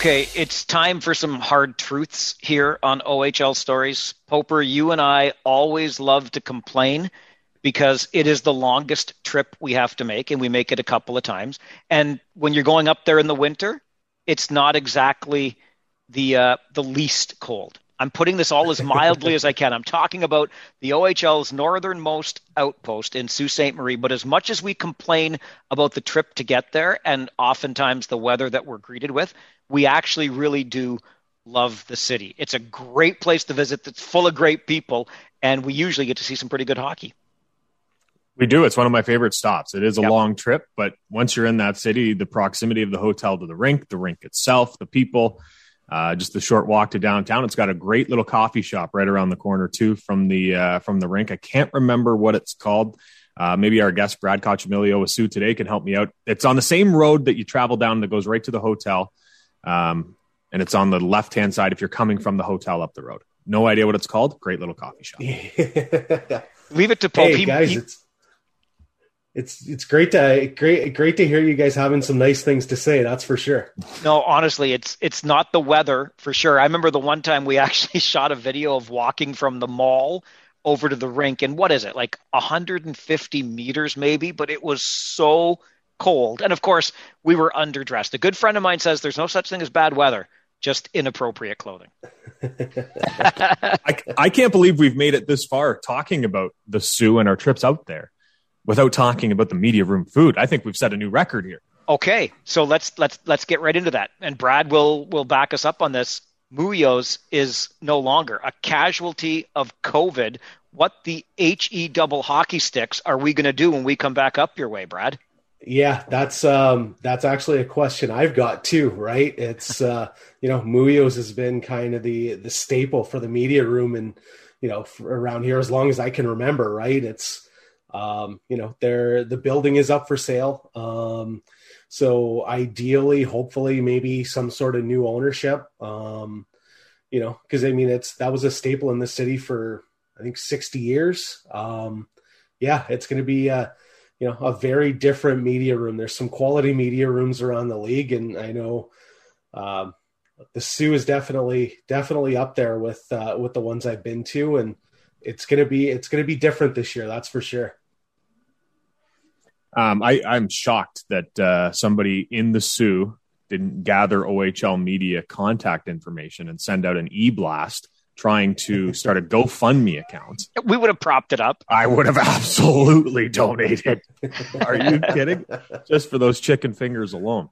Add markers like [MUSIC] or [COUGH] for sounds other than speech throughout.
Okay, it's time for some hard truths here on OHL Stories. Poper, you and I always love to complain because it is the longest trip we have to make, and we make it a couple of times. And when you're going up there in the winter, it's not exactly the uh, the least cold. I'm putting this all as mildly as I can. I'm talking about the OHL's northernmost outpost in Sault Ste. Marie. But as much as we complain about the trip to get there and oftentimes the weather that we're greeted with, we actually really do love the city. It's a great place to visit that's full of great people, and we usually get to see some pretty good hockey. We do. It's one of my favorite stops. It is a yep. long trip, but once you're in that city, the proximity of the hotel to the rink, the rink itself, the people, uh, just the short walk to downtown. It's got a great little coffee shop right around the corner too from the uh, from the rink. I can't remember what it's called. Uh, maybe our guest Brad Coccimiglio with SooToday can help me out. It's on the same road that you travel down that goes right to the hotel, um, and it's on the left hand side if you're coming from the hotel up the road. No idea what it's called. Great little coffee shop. [LAUGHS] Leave it to Pope. Hey, guys, he, it's it's it's great to great great to hear you guys having some nice things to say. That's for sure. No, honestly, it's it's not the weather for sure. I remember the one time we [LAUGHS] actually shot a video of walking from the mall over to the rink, and what is it like 150 meters maybe? But it was so cold, and of course we were underdressed. A good friend of mine says there's no such thing as bad weather just inappropriate clothing. [LAUGHS] I, I, can't believe we've made it this far talking about the Soo and our trips out there without talking about the media room food. I think we've set a new record here. Okay, so let's let's let's get right into that. And Brad will will back us up on this. Muio's is no longer a casualty of COVID. What the he double hockey sticks are we going to do when we come back up your way, Brad? Yeah, that's um that's actually a question I've got too, right? It's uh you know, Muio's has been kind of the the staple for the media room and you know, around here as long as I can remember, right? It's um, you know, there the building is up for sale. Um, so ideally, hopefully, maybe some sort of new ownership. Um, you know, because I mean, it's that was a staple in the city for I think sixty years. Um, yeah, it's going to be a you know a very different media room. There's some quality media rooms around the league, and I know um, the Soo is definitely definitely up there with uh, with the ones I've been to, and it's gonna be it's gonna be different this year. That's for sure. Um, I, I'm shocked that uh, somebody in the Soo didn't gather OHL media contact information and send out an e blast trying to [LAUGHS] start a GoFundMe account. We would have propped it up. I would have [LAUGHS] absolutely donated. [LAUGHS] Are you kidding? Just for those chicken fingers alone.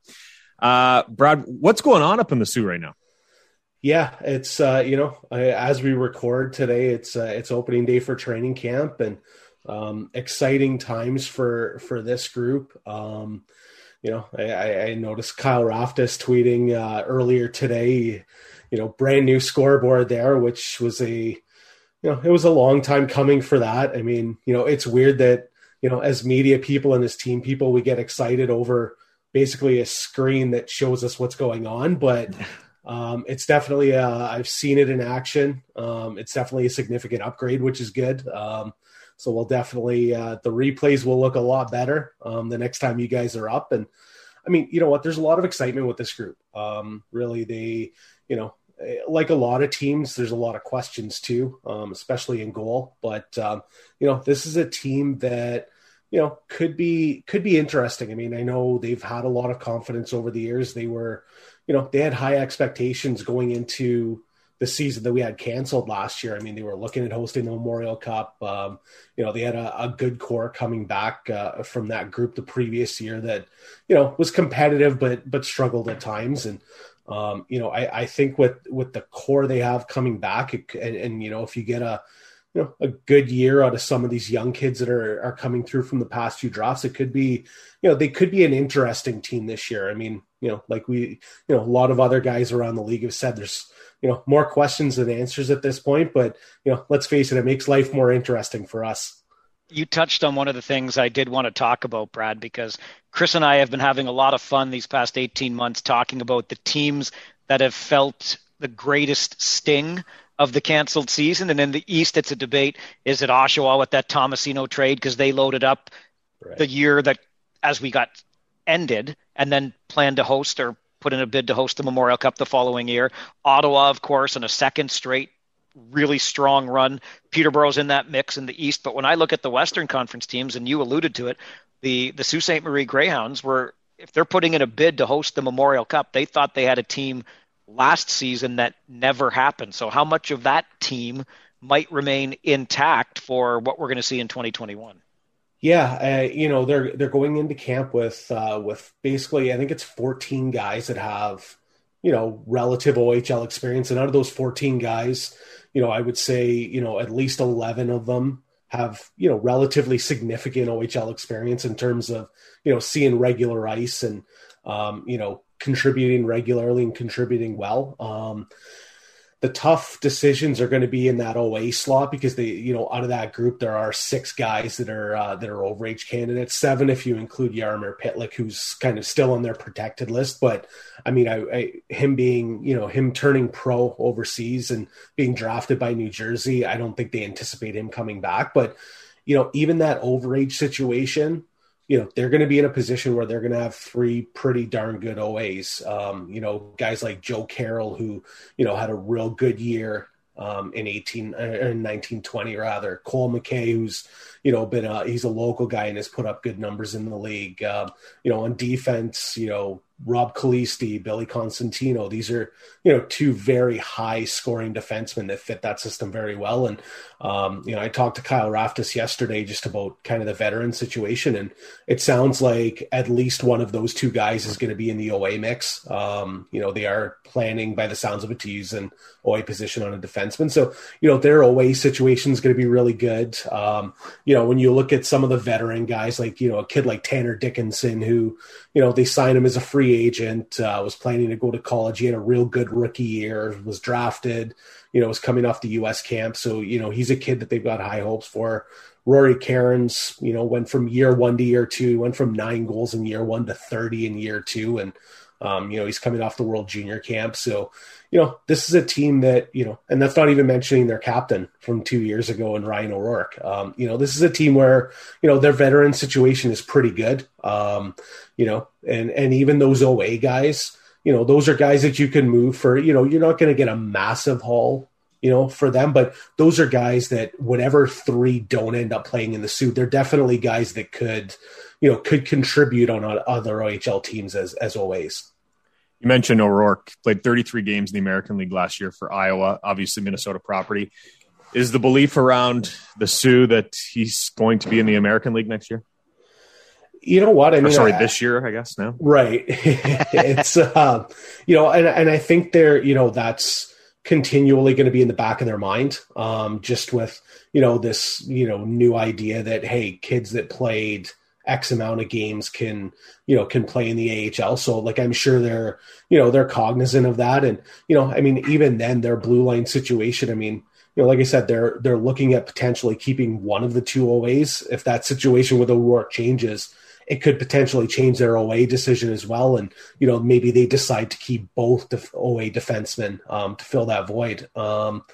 Uh, Brad, what's going on up in the Soo right now? Yeah, it's uh, you know, as we record today, it's uh, it's opening day for training camp, and um, exciting times for for this group. Um, you know, I, I noticed Kyle Raftis tweeting uh, earlier today. You know, brand new scoreboard there, which was a you know it was a long time coming for that. I mean, you know, it's weird that you know as media people and as team people we get excited over basically a screen that shows us what's going on, but. [LAUGHS] Um, it's definitely uh, I've seen it in action. Um, it's definitely a significant upgrade, which is good. Um, so we'll definitely uh, the replays will look a lot better um, the next time you guys are up. And I mean, you know what? There's a lot of excitement with this group. Um, really, they, you know, eh, like a lot of teams, there's a lot of questions too, um, especially in goal. But um, you know, this is a team that you know could be could be interesting. I mean, I know they've had a lot of confidence over the years. They were, you know, they had high expectations going into the season that we had canceled last year. I mean, they were looking at hosting the Memorial Cup. Um, you know, they had a, a good core coming back uh, from that group the previous year that, you know, was competitive but but struggled at times. And um, you know, I, I think with with the core they have coming back, and, and you know, if you get a you know a good year out of some of these young kids that are are coming through from the past few drafts, it could be you know they could be an interesting team this year. I mean, you know, like we you know a lot of other guys around the league have said, there's you know more questions than answers at this point but you know let's face it it makes life more interesting for us you touched on one of the things I did want to talk about, Brad, because Chris and I have been having a lot of fun these past 18 months talking about the teams that have felt the greatest sting of the canceled season. And in the East, it's a debate: is it Oshawa with that Tomasino trade because they loaded up right. the year that as we got ended, and then planned to host or put in a bid to host the Memorial Cup the following year. Ottawa, of course, in a second straight really strong run. Peterborough's in that mix in the East, but when I look at the Western Conference teams, and you alluded to it, the the Sault Ste. Marie Greyhounds were if they're putting in a bid to host the Memorial Cup, they thought they had a team last season that never happened. So how much of that team might remain intact for what we're going to see in 2021? Yeah, uh, you know they're they're going into camp with uh, with basically I think it's 14 guys that have you know relative OHL experience, and out of those 14 guys, you know I would say you know at least 11 of them have you know relatively significant OHL experience in terms of you know seeing regular ice and um, you know contributing regularly and contributing well. Um, the tough decisions are going to be in that OA slot because they, you know, out of that group there are six guys that are uh, that are overage candidates, seven if you include Jaromir Pytlik, who's kind of still on their protected list. But I mean, I, I, him being, you know, him turning pro overseas and being drafted by New Jersey, I don't think they anticipate him coming back. But you know, even that overage situation, you know they're going to be in a position where they're going to have three pretty darn good OAs. Um, you know, guys like Joe Carroll, who you know had a real good year um, in eighteen uh, in nineteen twenty rather. Cole McKay, who's you know been a he's a local guy and has put up good numbers in the league. Um, you know, on defense, you know Rob Calisti, Billy Constantinou. These are, you know, two very high scoring defensemen that fit that system very well. And, um, you know, I talked to Kyle Raftis yesterday just about kind of the veteran situation. And it sounds like at least one of those two guys is going to be in the OA mix. Um, you know, they are planning by the sounds of it to use an OA position on a defenseman. So, you know, their OA situation is going to be really good. Um, you know, when you look at some of the veteran guys, like, you know, a kid like Tanner Dickinson, who, you know, they signed him as a free agent, uh, was planning to go to college. He had a real good rookie year, was drafted, you know, was coming off the U.S. camp. So, you know, he's a kid that they've got high hopes for. Rory Kerins, you know, went from year one to year two, went from nine goals in year one to 30 in year two. And, um, you know, he's coming off the World Junior Camp. So, you know, this is a team that, you know, and that's not even mentioning their captain from two years ago and Ryan O'Rourke. Um, you know, this is a team where, you know, their veteran situation is pretty good. Um, you know, and, and even those OA guys, you know, those are guys that you can move for, you know, you're not going to get a massive haul, you know, for them, but those are guys that whatever three don't end up playing in the suit, they're definitely guys that could, you know, could contribute on other OHL teams as, as always. You mentioned O'Rourke played 33 games in the American League last year for Iowa, obviously Minnesota property. Is the belief around the Soo that he's going to be in the American League next year? You know what I mean? Or sorry, I, this year, I guess now. Right. [LAUGHS] it's uh, you know, and and I think they're you know that's continually going to be in the back of their mind, um, just with you know this you know new idea that hey, kids that played X amount of games can, you know, can play in the AHL. So like I'm sure they're, you know, they're cognizant of that. And, you know, I mean, even then their blue line situation, I mean, you know, like I said, they're they're looking at potentially keeping one of the two OAs. If that situation with O'Rourke changes, it could potentially change their OA decision as well. And, you know, maybe they decide to keep both the OA defensemen um, to fill that void. Um,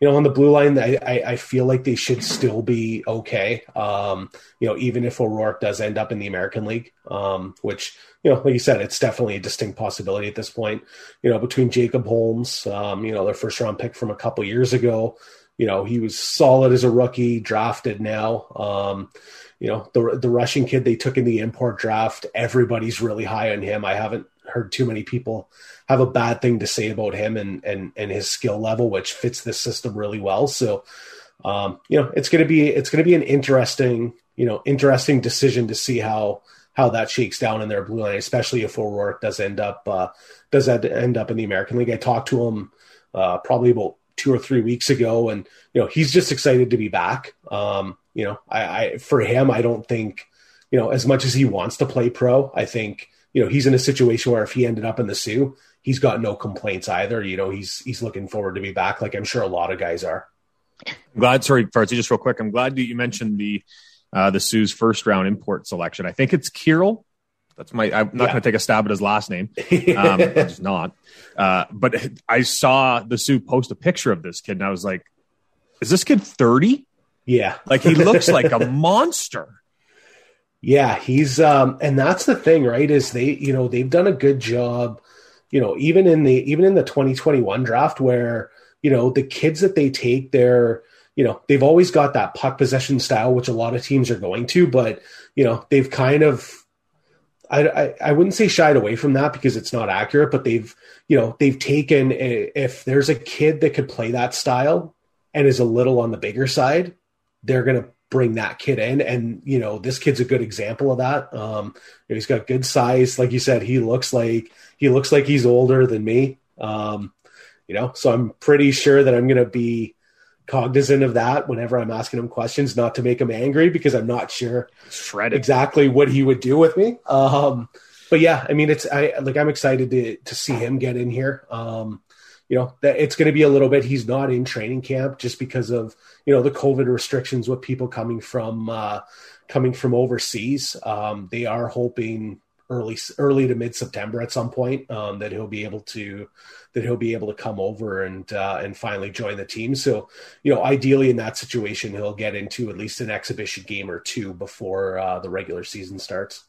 you know, on the blue line, I, I, I feel like they should still be okay. Um, you know, even if O'Rourke does end up in the American League, um, which, you know, like you said, it's definitely a distinct possibility at this point. You know, between Jacob Holmes, um, you know, their first round pick from a couple years ago, you know, he was solid as a rookie, drafted now. Um, you know, the the Russian kid they took in the import draft, everybody's really high on him. I haven't heard too many people have a bad thing to say about him and and and his skill level, which fits this system really well. So, um, you know, it's gonna be it's gonna be an interesting you know interesting decision to see how how that shakes down in their blue line, especially if O'Rourke does end up uh, does that end up in the American League. I talked to him uh, probably about two or three weeks ago, and you know he's just excited to be back. Um, you know, I, I for him, I don't think you know as much as he wants to play pro. I think you know he's in a situation where if he ended up in the Soo, he's got no complaints either. You know, he's he's looking forward to be back, like I'm sure a lot of guys are. I'm glad. Sorry, Farzi, just real quick. I'm glad that you mentioned the uh, the Soo's first round import selection. I think it's Kirill That's my. I'm not yeah. going to take a stab at his last name. [LAUGHS] Um, just not. Uh, but I saw the Soo post a picture of this kid, and I was like, "Is this kid 30? Yeah, like he looks [LAUGHS] like a monster." Yeah, he's um, and that's the thing, right? Is they, you know, they've done a good job, you know, even in the even in the 2021 draft where you know the kids that they take, they're you know they've always got that puck possession style, which a lot of teams are going to, but you know they've kind of I, I, wouldn't say shied away from that because it's not accurate, but they've you know they've taken a, if there's a kid that could play that style and is a little on the bigger side, they're gonna bring that kid in, and you know this kid's a good example of that. Um, he's got good size, like you said. He looks like he looks like he's older than me. Um, you know, so I'm pretty sure that I'm gonna be cognizant of that whenever I'm asking him questions, not to make him angry because I'm not sure Shredded. exactly what he would do with me. Um, but yeah, I mean, it's I like I'm excited to to see him get in here. Um, you know, that it's going to be a little bit. He's not in training camp just because of you know the COVID restrictions with people coming from uh, coming from overseas. Um, they are hoping early early to mid September at some point um, that he'll be able to that he'll be able to come over and uh, and finally join the team. So, you know, ideally in that situation, he'll get into at least an exhibition game or two before uh, the regular season starts.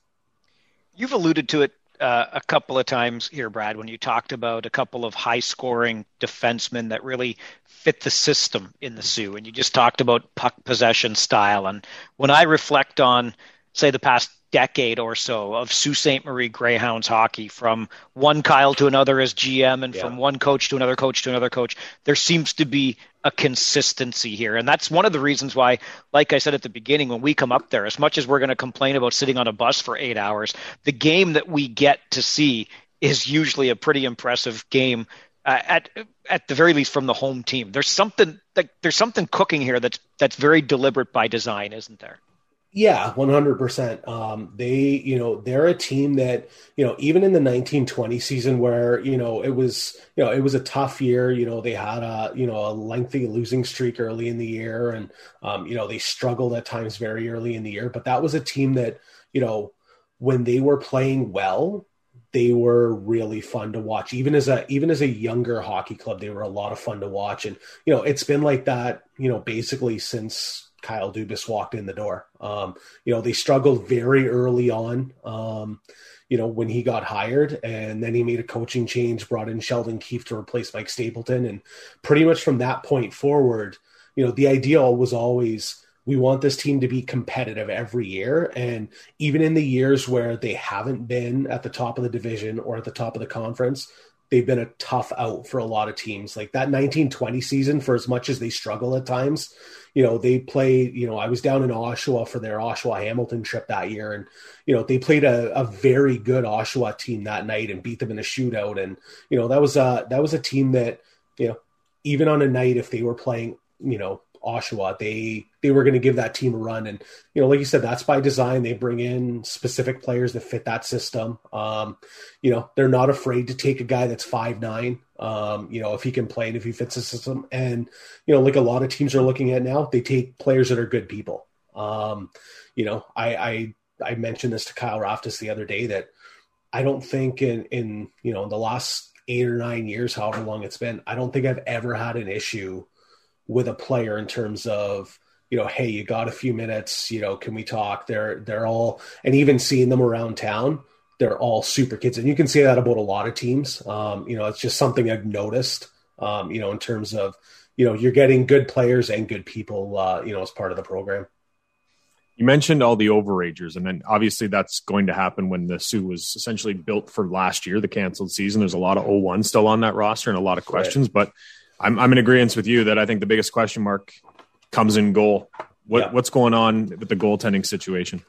You've alluded to it uh, a couple of times here, Brad, when you talked about a couple of high scoring defensemen that really fit the system in the Soo. And you just talked about puck possession style. And when I reflect on, say, the past decade or so of Sault Ste. Marie Greyhounds hockey from one Kyle to another as GM and yeah. from one coach to another coach to another coach. There seems to be a consistency here. And that's one of the reasons why, like I said at the beginning, when we come up there, as much as we're going to complain about sitting on a bus for eight hours, the game that we get to see is usually a pretty impressive game. Uh, at at the very least from the home team there's something like there's something cooking here that's that's very deliberate by design isn't there yeah, one hundred percent. Um, they, you know, they're a team that, you know, even in the nineteen twenty season, where you know it was, you know, it was a tough year. You know, they had a, you know, a lengthy losing streak early in the year, and um, you know, they struggled at times very early in the year. But that was a team that, you know, when they were playing well, they were really fun to watch. Even as a even as a younger hockey club, they were a lot of fun to watch. And you know, it's been like that, you know, basically since Kyle Dubas walked in the door. Um, you know, they struggled very early on, um, you know, when he got hired, and then he made a coaching change, brought in Sheldon Keefe to replace Mike Stapleton. And pretty much from that point forward, you know, the ideal was always we want this team to be competitive every year. And even in the years where they haven't been at the top of the division or at the top of the conference, they've been a tough out for a lot of teams. Like that 1920 season, for as much as they struggle at times, you know, they played, you know, I was down in Oshawa for their Oshawa Hamilton trip that year. And, you know, they played a, a very good Oshawa team that night and beat them in a shootout. And, you know, that was a, that was a team that, you know, even on a night, if they were playing, you know, Oshawa, they they were going to give that team a run, and you know, like you said, that's by design. They bring in specific players that fit that system. Um, you know, they're not afraid to take a guy that's five nine, um, you know, if he can play and if he fits the system. And, you know, like a lot of teams are looking at now, they take players that are good people. Um, you know, I, I, I mentioned this to Kyle Raftis the other day that I don't think in, in, you know, in the last eight or nine years, however long it's been, I don't think I've ever had an issue with a player in terms of, you know, hey, you got a few minutes, you know, can we talk? They're, they're all, and even seeing them around town, they're all super kids, and you can say that about a lot of teams. Um, you know, it's just something I've noticed. Um, you know, in terms of you know you're getting good players and good people. Uh, you know, as part of the program. You mentioned all the overagers, and then obviously that's going to happen when the Soo was essentially built for last year, the canceled season. There's a lot of 01 still on that roster and a lot of questions, right. but I'm, I'm in agreement with you that I think the biggest question mark comes in goal. What, yeah. What's going on with the goaltending situation?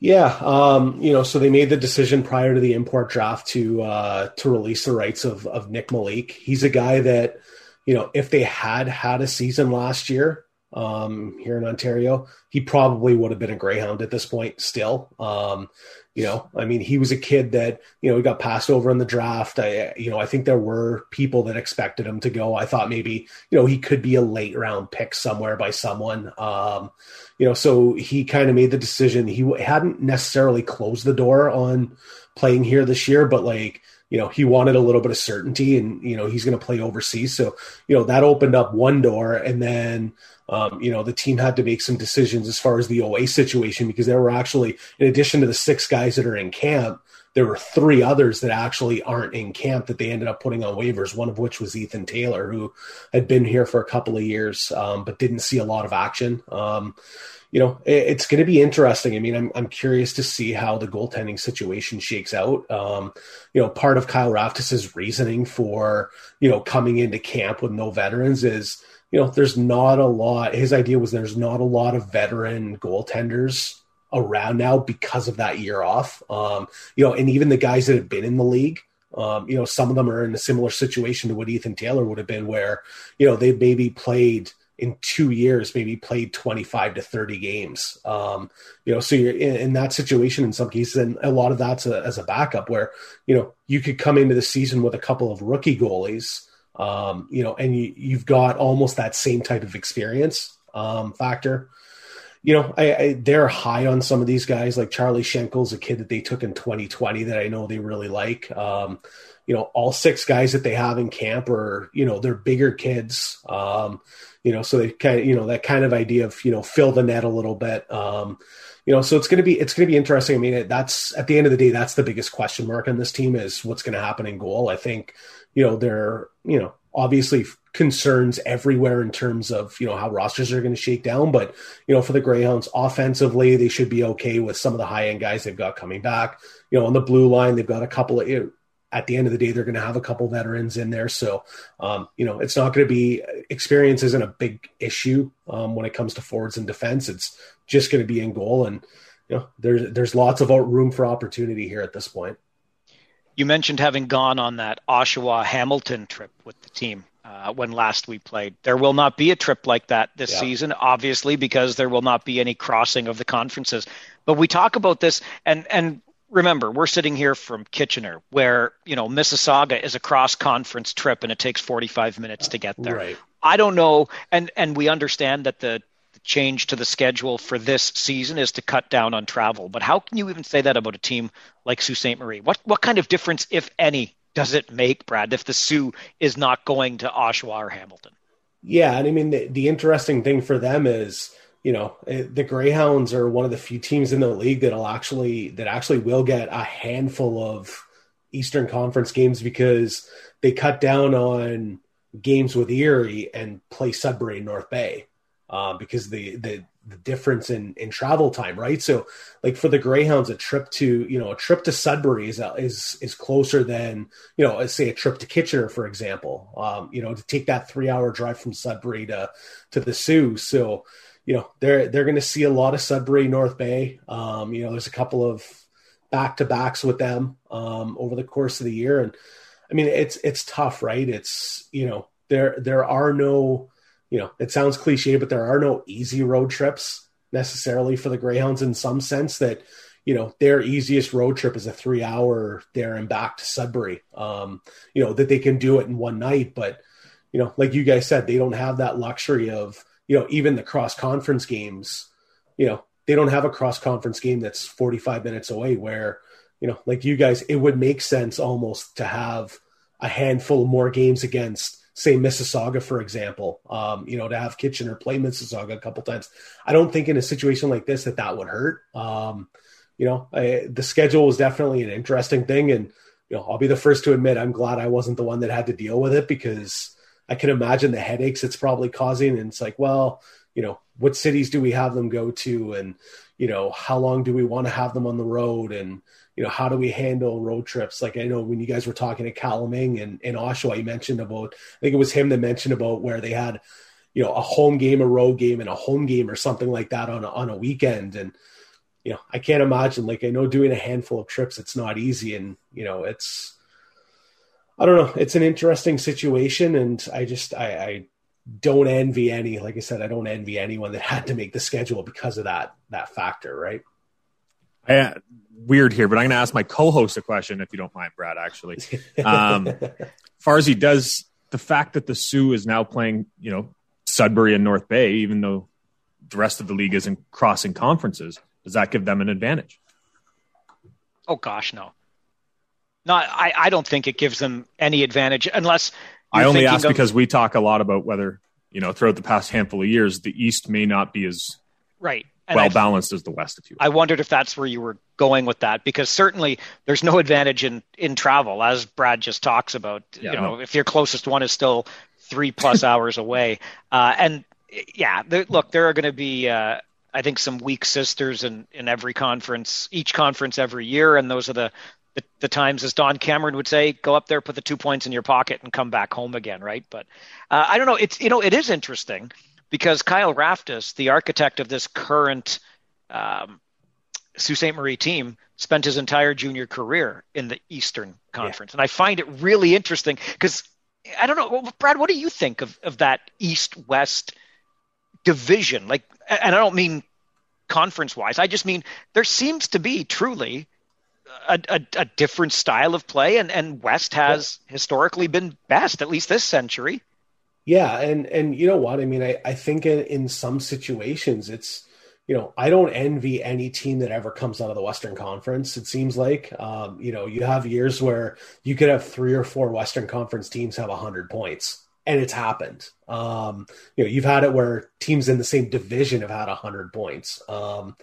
Yeah, um, you know, so they made the decision prior to the import draft to uh, to release the rights of of Nick Malik. He's a guy that, you know, if they had had a season last year, um, here in Ontario, he probably would have been a Greyhound at this point still. Um, you know, I mean, he was a kid that, you know, he got passed over in the draft. I, you know, I think there were people that expected him to go. I thought maybe, you know, he could be a late round pick somewhere by someone. Um, you know, so he kind of made the decision. He hadn't necessarily closed the door on playing here this year, but like, you know, he wanted a little bit of certainty and, you know, he's going to play overseas. So, you know, that opened up one door. And then, um, you know, the team had to make some decisions as far as the OA situation because there were actually, in addition to the six guys that are in camp, there were three others that actually aren't in camp that they ended up putting on waivers. One of which was Ethan Taylor, who had been here for a couple of years, um, but didn't see a lot of action. Um, you know, it, it's going to be interesting. I mean, I'm I'm curious to see how the goaltending situation shakes out. Um, you know, part of Kyle Raftis's reasoning for you know coming into camp with no veterans is you know, there's not a lot. His idea was there's not a lot of veteran goaltenders around now because of that year off. Um, you know, and even the guys that have been in the league, um, you know, some of them are in a similar situation to what Ethan Taylor would have been, where you know they maybe played in two years, maybe played 25 to 30 games. Um, you know, so you're in, in, that situation in some cases, and a lot of that's a, as a backup where, you know, you could come into the season with a couple of rookie goalies um, you know, and you, you've got almost that same type of experience um, factor. You know, I, I, they're high on some of these guys. Like Charlie Schenkel's a kid that they took in 2020 that I know they really like. Um, you know, all six guys that they have in camp are, you know, they're bigger kids. Um, you know, so they kind of, you know, that kind of idea of, you know, fill the net a little bit. Um, you know, so it's going to be, it's going to be interesting. I mean, that's at the end of the day, that's the biggest question mark on this team is what's going to happen in goal. I think, you know, there, are, you know, obviously concerns everywhere in terms of, you know, how rosters are going to shake down. But, you know, for the Greyhounds offensively, they should be okay with some of the high end guys they've got coming back. You know, on the blue line, they've got a couple of, you know, at the end of the day, they're going to have a couple veterans in there. So, um, you know, it's not going to be experience isn't a big issue um, when it comes to forwards and defense. It's just going to be in goal, and you know, there's there's lots of room for opportunity here at this point. You mentioned having gone on that Oshawa Hamilton trip with the team uh, when last we played. There will not be a trip like that this yeah. season, obviously, because there will not be any crossing of the conferences. But we talk about this, and and remember, we're sitting here from Kitchener, where you know Mississauga is a cross conference trip, and it takes 45 minutes to get there. Right. I don't know, and and we understand that the change to the schedule for this season is to cut down on travel. But how can you even say that about a team like Sault Ste. Marie? What what kind of difference, if any, does it make, Brad, if the Soo is not going to Oshawa or Hamilton? Yeah, and I mean the, the interesting thing for them is you know eh, the Greyhounds are one of the few teams in the league that'll actually that actually will get a handful of Eastern Conference games because they cut down on games with Erie and play Sudbury North Bay um, because the, the the difference in in travel time, right? So, like for the Greyhounds, a trip to you know a trip to Sudbury is is is closer than you know, say a trip to Kitchener, for example. Um, you know, to take that three hour drive from Sudbury to to the Soo. So, you know, they're they're going to see a lot of Sudbury North Bay. Um, you know, there's a couple of back to backs with them um, over the course of the year, and I mean, it's it's tough, right? It's you know, there there are no you know, it sounds cliche, but there are no easy road trips necessarily for the Greyhounds in some sense that, you know, their easiest road trip is a three hour there and back to Sudbury. Um, you know, that they can do it in one night. But, you know, like you guys said, they don't have that luxury of, you know, even the cross conference games, you know, they don't have a cross conference game that's 45 minutes away where, you know, like you guys, it would make sense almost to have a handful more games against say Mississauga, for example, um, you know, to have Kitchener play Mississauga a couple times. I don't think in a situation like this that that would hurt. Um, you know, I, the schedule was definitely an interesting thing, and you know, I'll be the first to admit I'm glad I wasn't the one that had to deal with it because I can imagine the headaches it's probably causing. And it's like, well, you know, what cities do we have them go to, and you know, how long do we want to have them on the road, and you know, how do we handle road trips? Like I know when you guys were talking to Calaming and, and Oshawa, you mentioned about, I think it was him that mentioned about where they had, you know, a home game, a road game, and a home game or something like that on a, on a weekend. And, you know, I can't imagine, like, I know doing a handful of trips, it's not easy. And, you know, it's, I don't know, it's an interesting situation. And I just, I, I don't envy any. Like I said, I don't envy anyone that had to make the schedule because of that that factor, right? I, weird here, but I'm going to ask my co-host a question if you don't mind, Brad. Actually, um, [LAUGHS] Farzy, does the fact that the Soo is now playing, you know, Sudbury and North Bay, even though the rest of the league isn't crossing conferences, does that give them an advantage? Oh gosh, no. Not I, I don't think it gives them any advantage unless I only ask of, because we talk a lot about whether, you know, throughout the past handful of years, the East may not be as right well balanced as the West, if you will. I wondered if that's where you were going with that, because certainly there's no advantage in in travel, as Brad just talks about. Yeah, you know, no. if your closest one is still three plus [LAUGHS] hours away, uh, and yeah, there, look, there are going to be. Uh, I think some weak sisters in, in every conference, each conference every year, and those are the the, the, times, as Don Cameron would say, go up there, put the two points in your pocket, and come back home again, right? But uh, I don't know. It's you know it is interesting because Kyle Raftis, the architect of this current um, Sault Ste. Marie team, spent his entire junior career in the Eastern Conference, yeah. and I find it really interesting because I don't know, Brad. What do you think of of that East West division? Like, and I don't mean conference wise. I just mean there seems to be truly a, a, a, different style of play, and, and West has yeah. historically been best, at least this century. Yeah, and and you know what? I mean, I, I think in, in some situations it's you know, I don't envy any team that ever comes out of the Western Conference. It seems like, um, you know, you have years where you could have three or four Western Conference teams have 100 points, and it's happened. Um, you know, you've had it where teams in the same division have had 100 points. Um,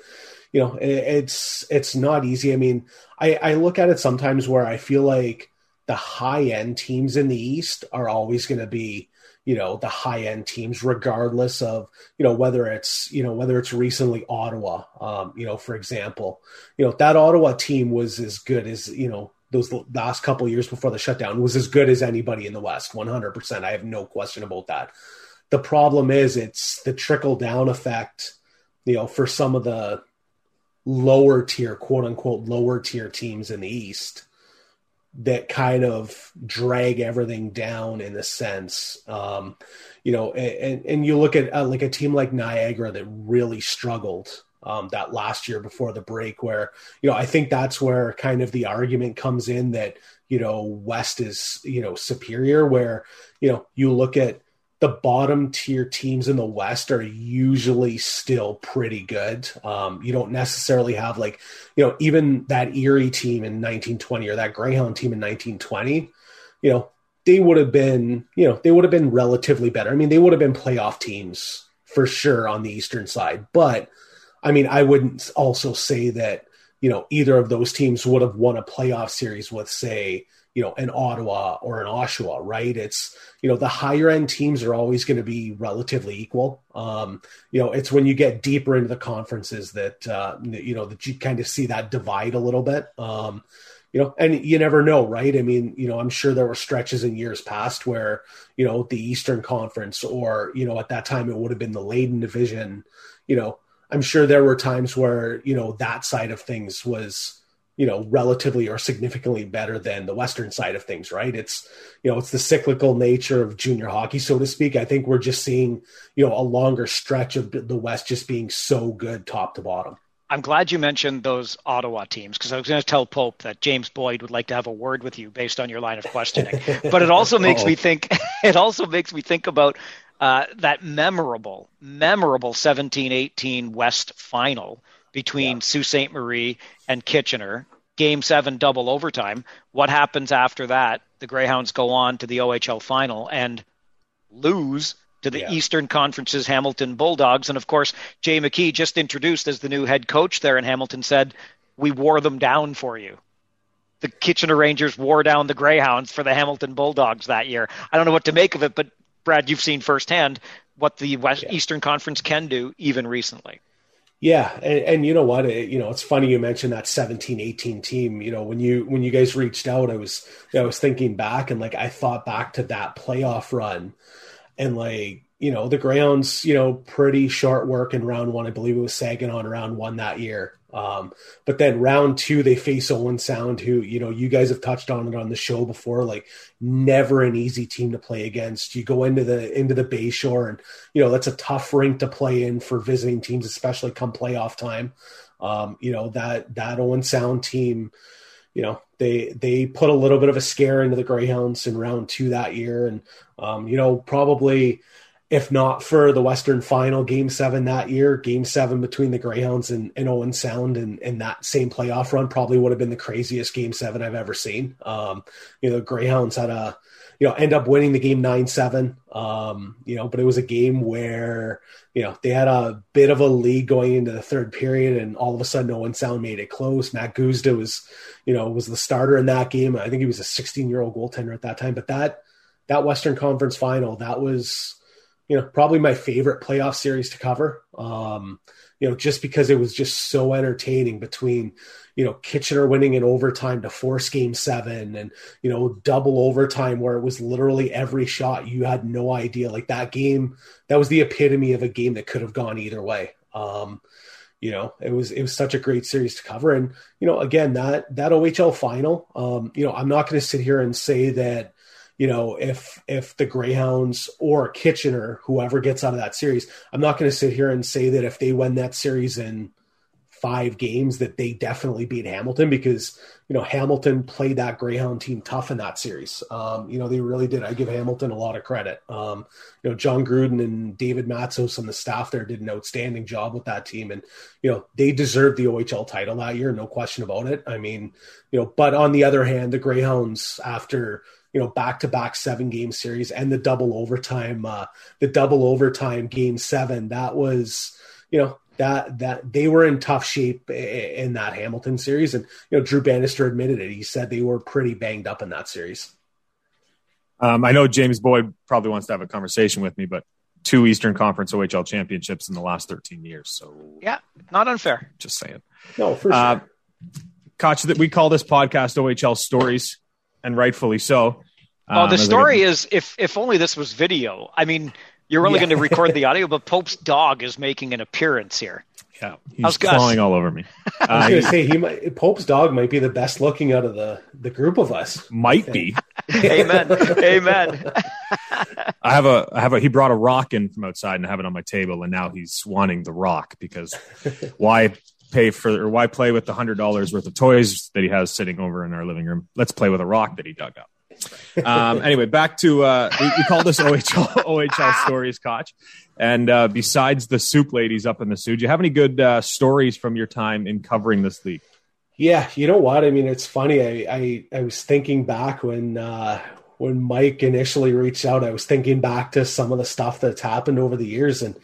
you know, it, it's it's not easy. I mean, I, I look at it sometimes where I feel like the high end teams in the East are always going to be you know the high end teams regardless of you know whether it's you know whether it's recently ottawa um you know for example. You know that ottawa team was as good as you know those last couple years before the shutdown was as good as anybody in the west 100% i have no question about that. The problem is it's the trickle down effect you know for some of the lower tier, quote unquote, lower tier teams in the East that kind of drag everything down in a sense. Um, you know, and, and you look at uh, like a team like Niagara that really struggled um, that last year before the break, where, you know, I think that's where kind of the argument comes in that, you know, West is, you know, superior, where, you know, you look at the bottom tier teams in the West are usually still pretty good. Um, you don't necessarily have like, you know, even that Erie team in 1920 or that Greyhound team in 1920, you know, they would have been, you know, they would have been relatively better. I mean, they would have been playoff teams for sure on the Eastern side. But I mean, I wouldn't also say that, you know, either of those teams would have won a playoff series with, say, you know, an Ottawa or an Oshawa, right? It's, you know, the higher end teams are always going to be relatively equal. Um, you know, it's when you get deeper into the conferences that, uh, you know, that you kind of see that divide a little bit. Um, you know, and you never know, right? I mean, you know, I'm sure there were stretches in years past where, you know, the Eastern Conference or, you know, at that time it would have been the Leyden division, you know, I'm sure there were times where, you know, that side of things was, you know relatively or significantly better than the western side of things right? It's you know it's the cyclical nature of junior hockey so to speak. I think we're just seeing you know a longer stretch of the west just being so good top to bottom. I'm glad you mentioned those ottawa teams because i was going to tell pope that james boyd would like to have a word with you based on your line of questioning. [LAUGHS] But it also makes me think [LAUGHS] it also makes me think about uh, that memorable memorable 17-18 west final between yeah. Sault Ste. Marie and Kitchener. Game seven, double overtime. What happens after that? The Greyhounds go on to the OHL final and lose to the yeah. Eastern Conference's Hamilton Bulldogs. And of course, Jay McKee, just introduced as the new head coach there in Hamilton, said, We wore them down for you. The Kitchener Rangers wore down the Greyhounds for the Hamilton Bulldogs that year. I don't know what to make of it, but Brad, you've seen firsthand what the West yeah. Eastern Conference can do even recently. Yeah, and, and, you know what? It, you know, it's funny you mentioned that 17, 18 team. You know, when you when you guys reached out, I was I was thinking back and like I thought back to that playoff run, and like you know the grounds, you know, pretty short work in round one. I believe it was Saginaw on round one that year. Um, but then round two, they face Owen Sound, who, you know, you guys have touched on it on the show before, like never an easy team to play against. You go into the, into the Bayshore and, you know, that's a tough rink to play in for visiting teams, especially come playoff time. Um, you know, that, that Owen Sound team, you know, they, they put a little bit of a scare into the Greyhounds in round two that year. And, um, you know, probably, if not for the Western Final Game Seven that year, Game Seven between the Greyhounds and, and Owen Sound, and, and that same playoff run probably would have been the craziest Game Seven I've ever seen. Um, you know, the Greyhounds had a you know end up winning the game nine seven. Um, you know, but it was a game where you know they had a bit of a lead going into the third period, and all of a sudden Owen Sound made it close. Matt Guzda was you know was the starter in that game. I think he was a 16 year old goaltender at that time, but that that Western Conference Final that was you know, probably my favorite playoff series to cover. Um, you know, just because it was just so entertaining between, you know, Kitchener winning in overtime to force game seven and, you know, double overtime where it was literally every shot you had no idea. Like that game, that was the epitome of a game that could have gone either way. Um, you know, it was it was such a great series to cover. And, you know, again, that that OHL final, um, you know, I'm not gonna sit here and say that you know, if if the Greyhounds or Kitchener, whoever gets out of that series, I'm not going to sit here and say that if they win that series in five games that they definitely beat Hamilton because you know Hamilton played that Greyhound team tough in that series. Um, you know they really did. I give Hamilton a lot of credit. Um, you know John Gruden and David Matsos and the staff there did an outstanding job with that team, and you know they deserved the OHL title that year, no question about it. I mean, you know, but on the other hand, the Greyhounds after you know back to back seven game series and the double overtime uh, the double overtime game seven that was you know that that they were in tough shape in that Hamilton series. And you know Drew Bannister admitted it. He said they were pretty banged up in that series. Um, I know James Boyd probably wants to have a conversation with me but two Eastern Conference OHL championships in the last 13 years so yeah not unfair. Just saying. No for uh, sure. Uh, Koch, that we call this podcast OHL stories and rightfully so. Well, um, the story is if if only this was video. I mean, you're only yeah. going to record the [LAUGHS] audio, but Pope's dog is making an appearance here. Yeah, he's clawing all over me. [LAUGHS] I was going to say he might, Pope's dog might be the best looking out of the the group of us. Might be. [LAUGHS] Amen. Amen. I have a I have a he brought a rock in from outside and I have it on my table, and now he's wanting the rock because why pay for or why play with the hundred dollars worth of toys that he has sitting over in our living room? Let's play with a rock that he dug up. Um, anyway, back to uh, we, we call this [LAUGHS] OHL OHL stories, Koch. And uh, besides the soup ladies up in the Soo, do you have any good uh, stories from your time in covering this league? Yeah, you know what? I mean, it's funny. I I, I was thinking back when uh, when Mike initially reached out. I was thinking back to some of the stuff that's happened over the years, and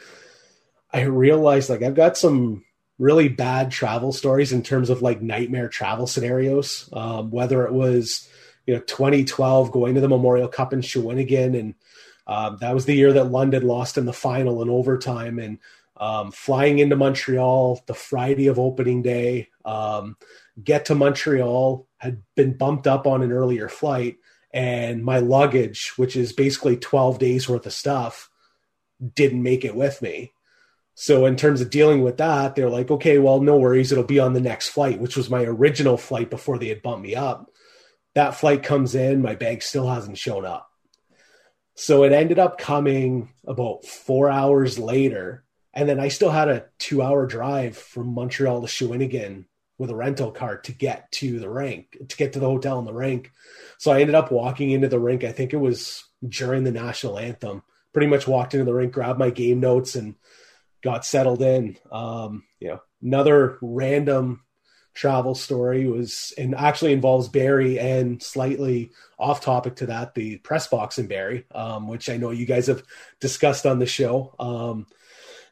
I realized like I've got some really bad travel stories in terms of like nightmare travel scenarios. Um, whether it was you know 2012 going to the Memorial Cup in Shawinigan, and um, that was the year that London lost in the final in overtime, and um, flying into Montreal the Friday of opening day, um, get to Montreal had been bumped up on an earlier flight, and my luggage, which is basically 12 days worth of stuff, didn't make it with me. So in terms of dealing with that, they're like, okay, well, no worries, it'll be on the next flight, which was my original flight before they had bumped me up. That flight comes in, my bag still hasn't shown up. So it ended up coming about four hours later. And then I still had a two hour drive from Montreal to Shawinigan with a rental car to get to the rink, to get to the hotel in the rink. So I ended up walking into the rink. I think it was during the national anthem. Pretty much walked into the rink, grabbed my game notes, and got settled in. Um, you know, another random travel story was and actually involves Barrie and slightly off topic to that, the press box in Barrie, um, which I know you guys have discussed on the show. Um,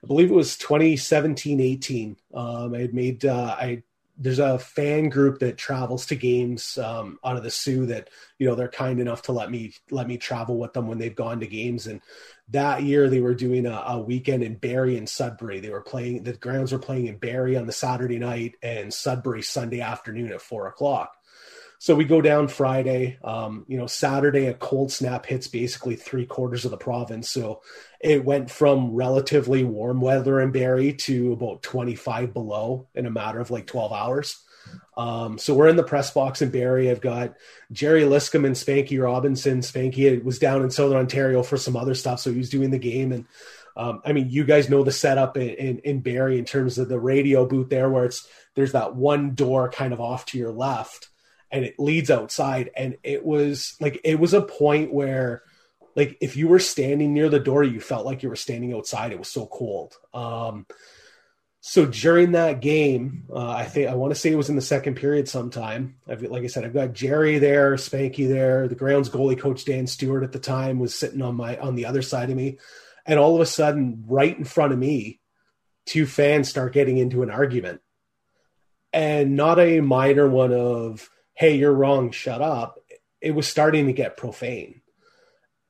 I believe it was 2017, 18. Um, I had made, uh, I, there's a fan group that travels to games um, out of the Soo that you know they're kind enough to let me let me travel with them when they've gone to games and that year they were doing a, a, weekend in Barrie and Sudbury. They were playing the grounds were playing in Barrie on the Saturday night and Sudbury Sunday afternoon at four o'clock. So we go down Friday. Um, you know, Saturday a cold snap hits basically three quarters of the province. So it went from relatively warm weather in Barrie to about 25 below in a matter of like 12 hours. Um, so we're in the press box in Barrie. I've got Jerry Liscombe and Spanky Robinson. Spanky was down in Southern Ontario for some other stuff, so he was doing the game. And um, I mean, you guys know the setup in, in, in in terms of the radio booth there, where it's there's that one door kind of off to your left, and it leads outside. And it was like it was a point where, like, if you were standing near the door, you felt like you were standing outside. It was so cold. Um, so during that game, uh, I think I want to say it was in the second period sometime. I've, like I said, I've got Jerry there, Spanky there. The grounds goalie coach Dan Stewart at the time was sitting on my on the other side of me, and all of a sudden, right in front of me, two fans start getting into an argument, and not a minor one of "Hey, you're wrong, shut up." It was starting to get profane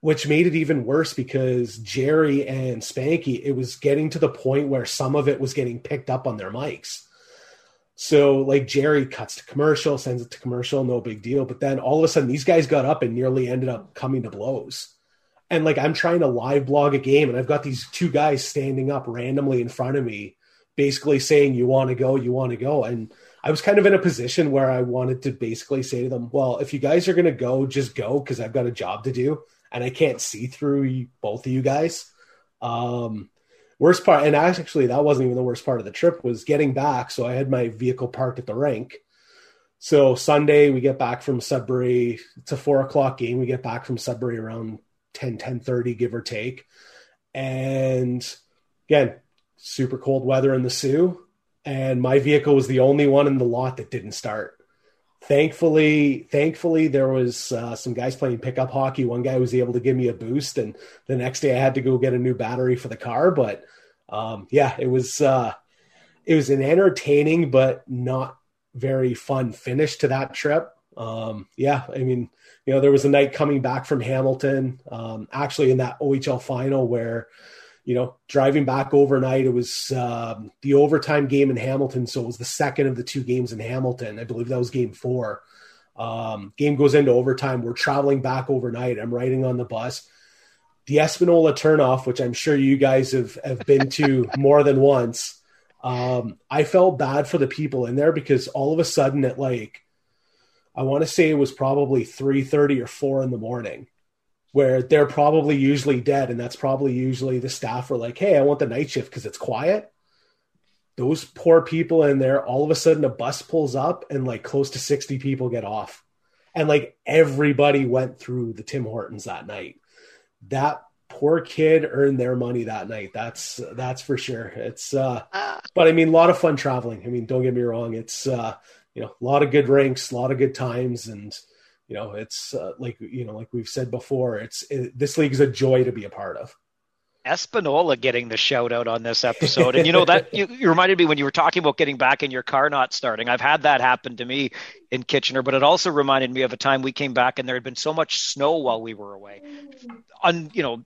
which made it even worse because Jerry and Spanky, it was getting to the point where some of it was getting picked up on their mics. So, like, Jerry cuts to commercial, sends it to commercial, no big deal. But then all of a sudden, these guys got up and nearly ended up coming to blows. And like, I'm trying to live blog a game, and I've got these two guys standing up randomly in front of me, basically saying, You want to go, you want to go. And I was kind of in a position where I wanted to basically say to them, Well, if you guys are going to go, just go because I've got a job to do and I can't see through both of you guys. Um, worst part, and actually that wasn't even the worst part of the trip was getting back. So I had my vehicle parked at the rink. So Sunday we get back from Sudbury. It's a four o'clock game. We get back from Sudbury around 10, 10 30, give or take. And again, super cold weather in the Soo. And my vehicle was the only one in the lot that didn't start. Thankfully thankfully there was uh, some guys playing pickup hockey. One guy was able to give me a boost and the next day i had to go get a new battery for the car but um, yeah it was uh, it was an entertaining but not very fun finish to that trip. Um, yeah i mean you know there was a night coming back from hamilton um, actually in that ohl final where you know, driving back overnight, it was um, the overtime game in Hamilton. So it was the second of the two games in Hamilton. I believe that was game four. Um, game goes into overtime. We're traveling back overnight. I'm riding on the bus. The Espanola turnoff, which I'm sure you guys have, have been to [LAUGHS] more than once. Um, I felt bad for the people in there because all of a sudden at like, I want to say it was probably 3.30 or 4 in the morning where they're probably usually dead and that's probably usually the staff are like hey i want the night shift because it's quiet. Those poor people in there all of a sudden a bus pulls up and like close to 60 people get off. And like everybody went through the tim hortons that night. That poor kid earned their money that night. That's that's for sure. It's uh ah. but i mean a lot of fun traveling. I mean don't get me wrong. It's uh you know a lot of good rinks a lot of good times and you know it's uh, like you know like we've said before it's it, this league is a joy to be a part of Espanola getting the shout out on this episode. And you know that you, you, reminded me when you were talking about getting back in your car not starting. I've had that happen to me in Kitchener, but it also reminded me of a time we came back and there had been so much snow while we were away. On you know,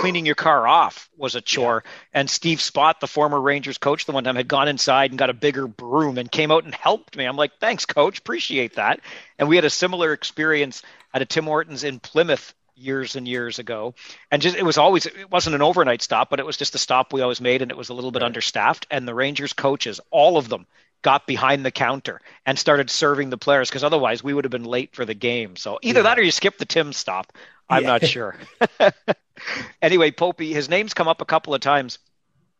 cleaning your car off was a chore. And Steve Spott, the former Rangers coach, the one time had gone inside and got a bigger broom and came out and helped me. I'm like, thanks, coach. Appreciate that. And we had a similar experience at a Tim Hortons in Plymouth years and years ago. And just it was always it wasn't an overnight stop, but it was just a stop we always made and it was a little bit right. understaffed. And the Rangers coaches, all of them, got behind the counter and started serving the players because otherwise we would have been late for the game. So either yeah. that or you skip the Tim stop. I'm yeah. not [LAUGHS] sure. [LAUGHS] anyway, Popey, his name's come up a couple of times.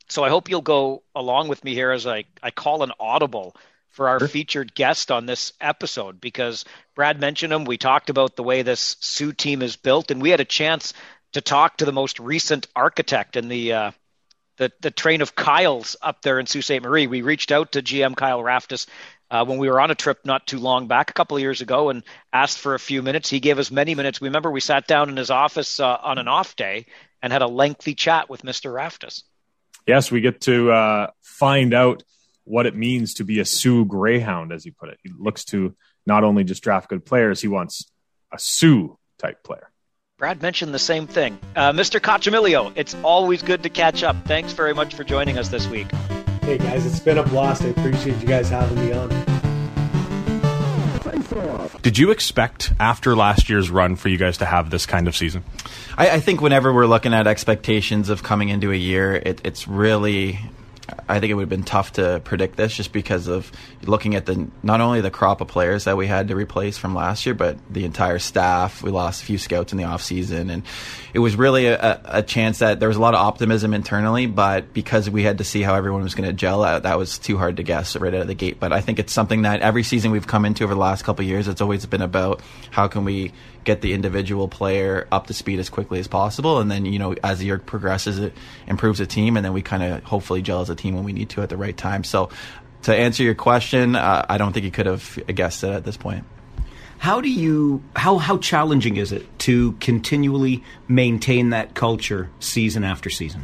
So I hope you'll go along with me here as I, I call an audible for our sure. featured guest on this episode because Brad mentioned him. We talked about the way this Soo team is built, and we had a chance to talk to the most recent architect in the uh, the, the train of Kyles up there in Sault Ste. Marie. We reached out to GM Kyle Raftis uh, when we were on a trip not too long back, a couple of years ago, and asked for a few minutes. He gave us many minutes. We remember we sat down in his office uh, on an off day and had a lengthy chat with Mr. Raftis. Yes, we get to uh, find out what it means to be a Soo Greyhound, as he put it. He looks to not only just draft good players, he wants a Soo type player. Brad mentioned the same thing. Uh, Mr. Coccimiglio, it's always good to catch up. Thanks very much for joining us this week. Hey guys, it's been a blast. I appreciate you guys having me on. Did you expect after last year's run for you guys to have this kind of season? I, I think whenever we're looking at expectations of coming into a year, it, it's really I think it would have been tough to predict this just because of looking at the not only the crop of players that we had to replace from last year, but the entire staff. We lost a few scouts in the off season, and it was really a, a chance that there was a lot of optimism internally, but because we had to see how everyone was going to gel, that, that was too hard to guess right out of the gate. But I think it's something that every season we've come into over the last couple years, it's always been about how can we get the individual player up to speed as quickly as possible, and then you know as the year progresses, it improves the team, and then we kind of hopefully gel as a team when we need to at the right time. So, to answer your question, uh, I don't think you could have guessed it at this point. How do you how how challenging is it to continually maintain that culture season after season?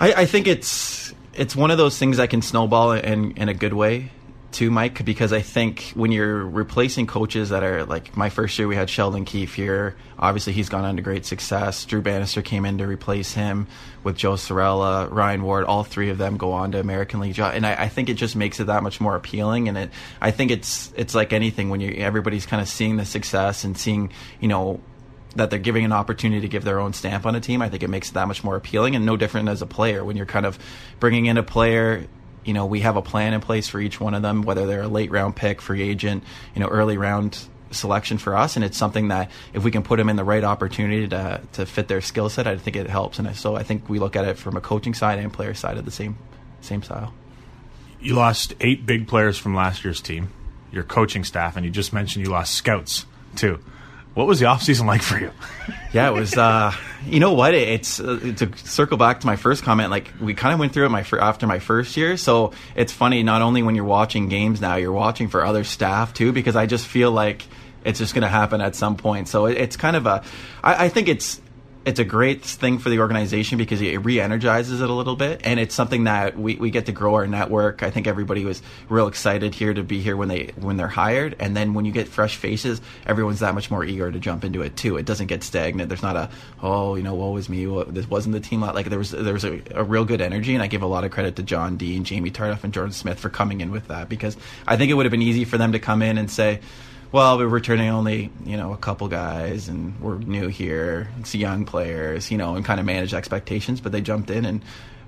I, I think it's it's one of those things that can snowball in in a good way too, Mike, because I think when you're replacing coaches that are like my first year, we had Sheldon Keefe here. Obviously, he's gone on to great success. Drew Bannister came in to replace him with Joe Cirella, Ryan Ward. All three of them go on to American League, and I, I, think it just makes it that much more appealing. And it, I think it's it's like anything when you everybody's kind of seeing the success and seeing you know that they're giving an opportunity to give their own stamp on a team, I think it makes it that much more appealing and no different as a player when you're kind of bringing in a player you know, we have a plan in place for each one of them, whether they're a late round pick, free agent, you know, early round selection for us. And it's something that if we can put them in the right opportunity to, to fit their skill set, I think it helps. And so I think we look at it from a coaching side and player side of the same, same style. You lost eight big players from last year's team, your coaching staff, and you just mentioned you lost scouts too. What was the off season like for you? yeah, it was. Uh, you know what? It's uh, to circle back to my first comment. Like we kind of went through it my after my first year, so it's funny. Not only when you're watching games now, you're watching for other staff too, because I just feel like it's just going to happen at some point. So it, it's kind of a. I, I think it's it's a great thing for the organization because it re-energizes it a little bit. And it's something that we, we get to grow our network. I think everybody was real excited here to be here when they when they're hired. And then when you get fresh faces everyone's that much more eager to jump into it too. It doesn't get stagnant. There's not a oh you know what was me. This wasn't the team. Like there was there was a, a real good energy. And i give a lot of credit to john dean jamie tardif and jordan smith for coming in with that because i think it would have been easy for them to come in and say well, we're returning only, you know, a couple guys and we're new here. It's young players, you know, and kind of manage expectations. But they jumped in and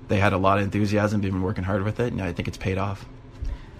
they had a lot of enthusiasm, been working hard with it, and I think it's paid off.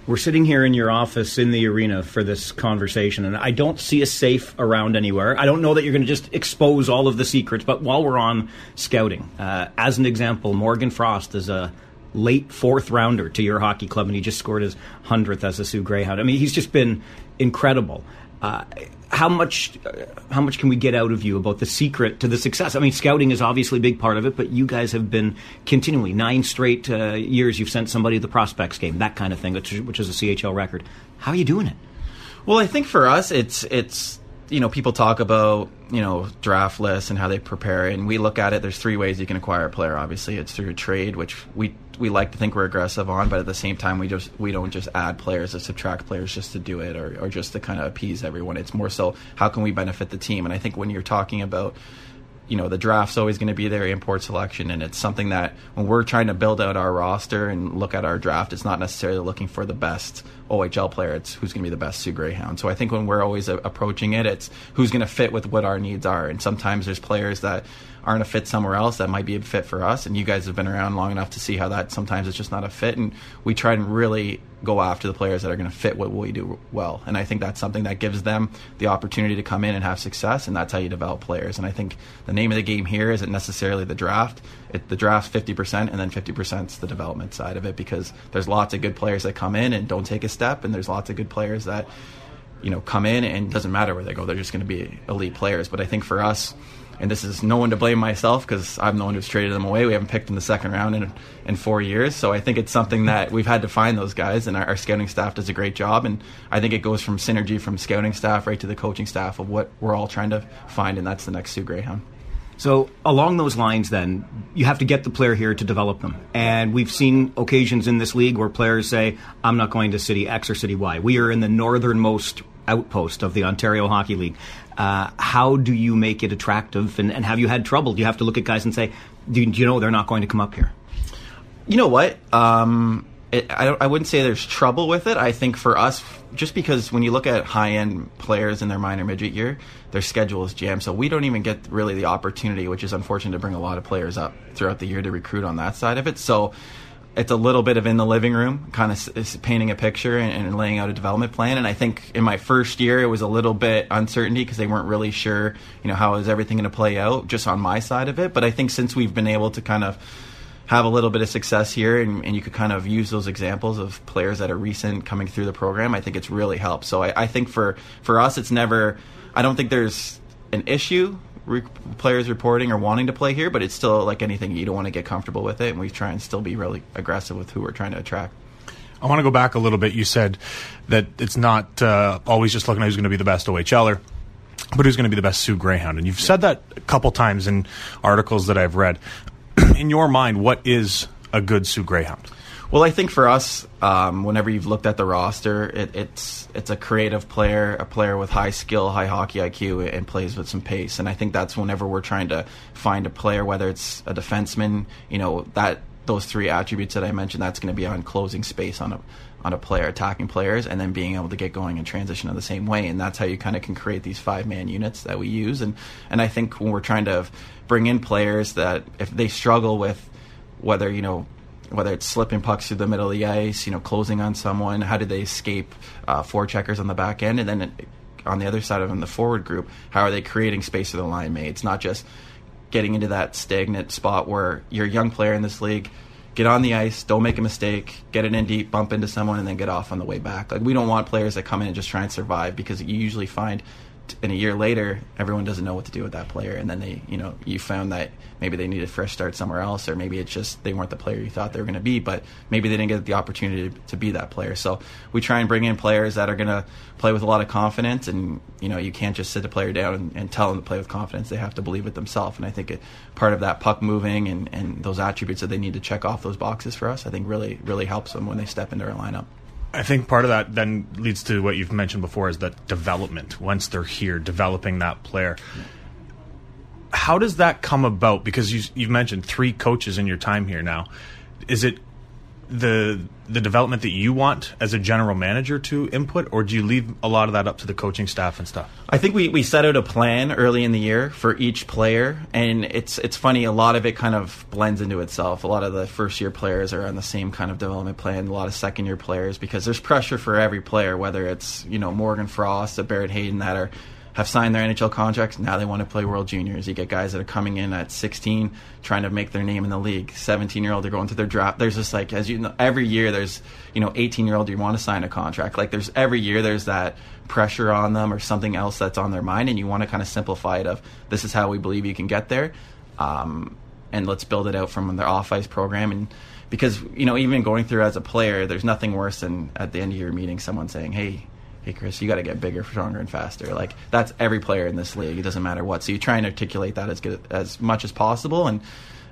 We're sitting here in your office in the arena for this conversation, and I don't see a safe around anywhere. I don't know that you're going to just expose all of the secrets, but while we're on scouting, uh, as an example, Morgan Frost is a late fourth rounder to your hockey club, and he just scored his hundredth as a Soo Greyhound. I mean, he's just been incredible. Uh, how much uh, how much can we get out of you about the secret to the success? I mean, scouting is obviously a big part of it, but you guys have been continually nine straight uh, years. You've sent somebody to the prospects game, that kind of thing, which, which is a CHL record. How are you doing it? Well, I think for us, it's it's you know people talk about you know draft lists and how they prepare, and we look at it. There's three ways you can acquire a player. Obviously, it's through trade, which we we like to think we're aggressive on, but at the same time, we just we don't just add players or subtract players just to do it or, or just to kind of appease everyone. It's more so how can we benefit the team? And I think when you're talking about you know the draft's always going to be there import selection and it's something that when we're trying to build out our roster and look at our draft it's not necessarily looking for the best OHL player it's who's going to be the best Soo Greyhound so I think when we're always a- approaching it it's who's going to fit with what our needs are and sometimes there's players that aren't a fit somewhere else that might be a fit for us. And you guys have been around long enough to see how that sometimes it's just not a fit. And we try and really go after the players that are going to fit what we do well. And I think that's something that gives them the opportunity to come in and have success. And that's how you develop players. And I think the name of the game here isn't necessarily the draft. It, the draft's 50% and then 50% is the development side of it because there's lots of good players that come in and don't take a step. And there's lots of good players that, you know, come in and doesn't matter where they go. They're just going to be elite players. But I think for us, and this is no one to blame myself because I'm the one who's traded them away. We haven't picked in the second round in in four years, so I think it's something that we've had to find those guys, and our, our, scouting staff does a great job. And I think it goes from synergy from scouting staff right to the coaching staff of what we're all trying to find, and that's the next Soo Greyhound. So along those lines, then you have to get the player here to develop them, and we've seen occasions in this league where players say, "I'm not going to City X or City Y." We are in the northernmost outpost of the Ontario Hockey League. Uh, how do you make it attractive? And, and, have you had trouble? Do you have to look at guys and say, do, do, you know they're not going to come up here? You know what? Um, it, I, I wouldn't say there's trouble with it. I think for us, just because when you look at high end players in their minor midget year, their schedule is jammed. So we don't even get really the opportunity, which is unfortunate to bring a lot of players up throughout the year to recruit on that side of it. So it's a little bit of in the living room, kind of painting a picture and, and, laying out a development plan. And I think in my first year, it was a little bit uncertainty because they weren't really sure, you know, how is everything going to play out just on my side of it. But I think since we've been able to kind of have a little bit of success here and, and, you could kind of use those examples of players that are recent coming through the program, I think it's really helped. So I, I think for, for us, it's never, I don't think there's an issue re- players reporting or wanting to play here, but it's still like anything, you don't want to get comfortable with it, and we try and still be really aggressive with who we're trying to attract. I want to go back a little bit. You said that it's not uh, always just looking at who's going to be the best OHLer, but who's going to be the best Soo Greyhound. And you've said that a couple times in articles that I've read. [CLEARS THROAT] in your mind, what is a good Soo Greyhound? Well, I think for us, um, whenever you've looked at the roster, it, it's it's a creative player, a player with high skill, high hockey IQ, and plays with some pace. And I think that's whenever we're trying to find a player, whether it's a defenseman, you know, that those three attributes that I mentioned, that's going to be on closing space on a on a player, attacking players, and then being able to get going and transition in the same way. And that's how you kind of can create these five man units that we use. And and I think when we're trying to bring in players that if they struggle with whether you know whether it's slipping pucks through the middle of the ice, you know, closing on someone, how do they escape uh, four checkers on the back end, and then it, on the other side of them, the forward group, how are they creating space for the line mates? Not just getting into that stagnant spot where you're a young player in this league. Get on the ice, don't make a mistake, get it in deep, bump into someone, and then get off on the way back. Like we don't want players that come in and just try and survive because you usually find in a year later, everyone doesn't know what to do with that player, and then they, you know, you found that maybe they need a fresh start somewhere else, or maybe it's just they weren't the player you thought they were going to be, but maybe they didn't get the opportunity to, to, be that player. So we try and bring in players that are going to play with a lot of confidence, and you know, you can't just sit a player down and, and tell them to play with confidence. They have to believe it themselves, and I think it, part of that puck moving and, and those attributes that they need to check off those boxes for us, I think really really helps them when they step into our lineup. I think part of that then leads to what you've mentioned before is that development. Once they're here, developing that player. How does that come about? Because you, you've mentioned three coaches in your time here now. Is it the the development that you want as a general manager to input, or do you leave a lot of that up to the coaching staff and stuff? I think we, we set out a plan early in the year for each player, and it's it's funny. A lot of it kind of blends into itself. A lot of the first year players are on the same kind of development plan. A lot of second year players because there's pressure for every player, whether it's you know Morgan Frost, or Barrett Hayton that are have signed their NHL contracts. Now they want to play World Juniors. You get guys that are coming in at 16, trying to make their name in the league. 17 year old, they're going to their draft. There's just like as you know, every year there's you know 18 year old you want to sign a contract. Like there's every year there's that pressure on them or something else that's on their mind, and you want to kind of simplify it. Of this is how we believe you can get there, um, and let's build it out from their off ice program and because you know even going through as a player there's nothing worse than at the end of your meeting someone saying hey hey Chris, you got to get bigger, stronger, and faster. Like that's every player in this league. It doesn't matter what. So you try and articulate that as good as much as possible. And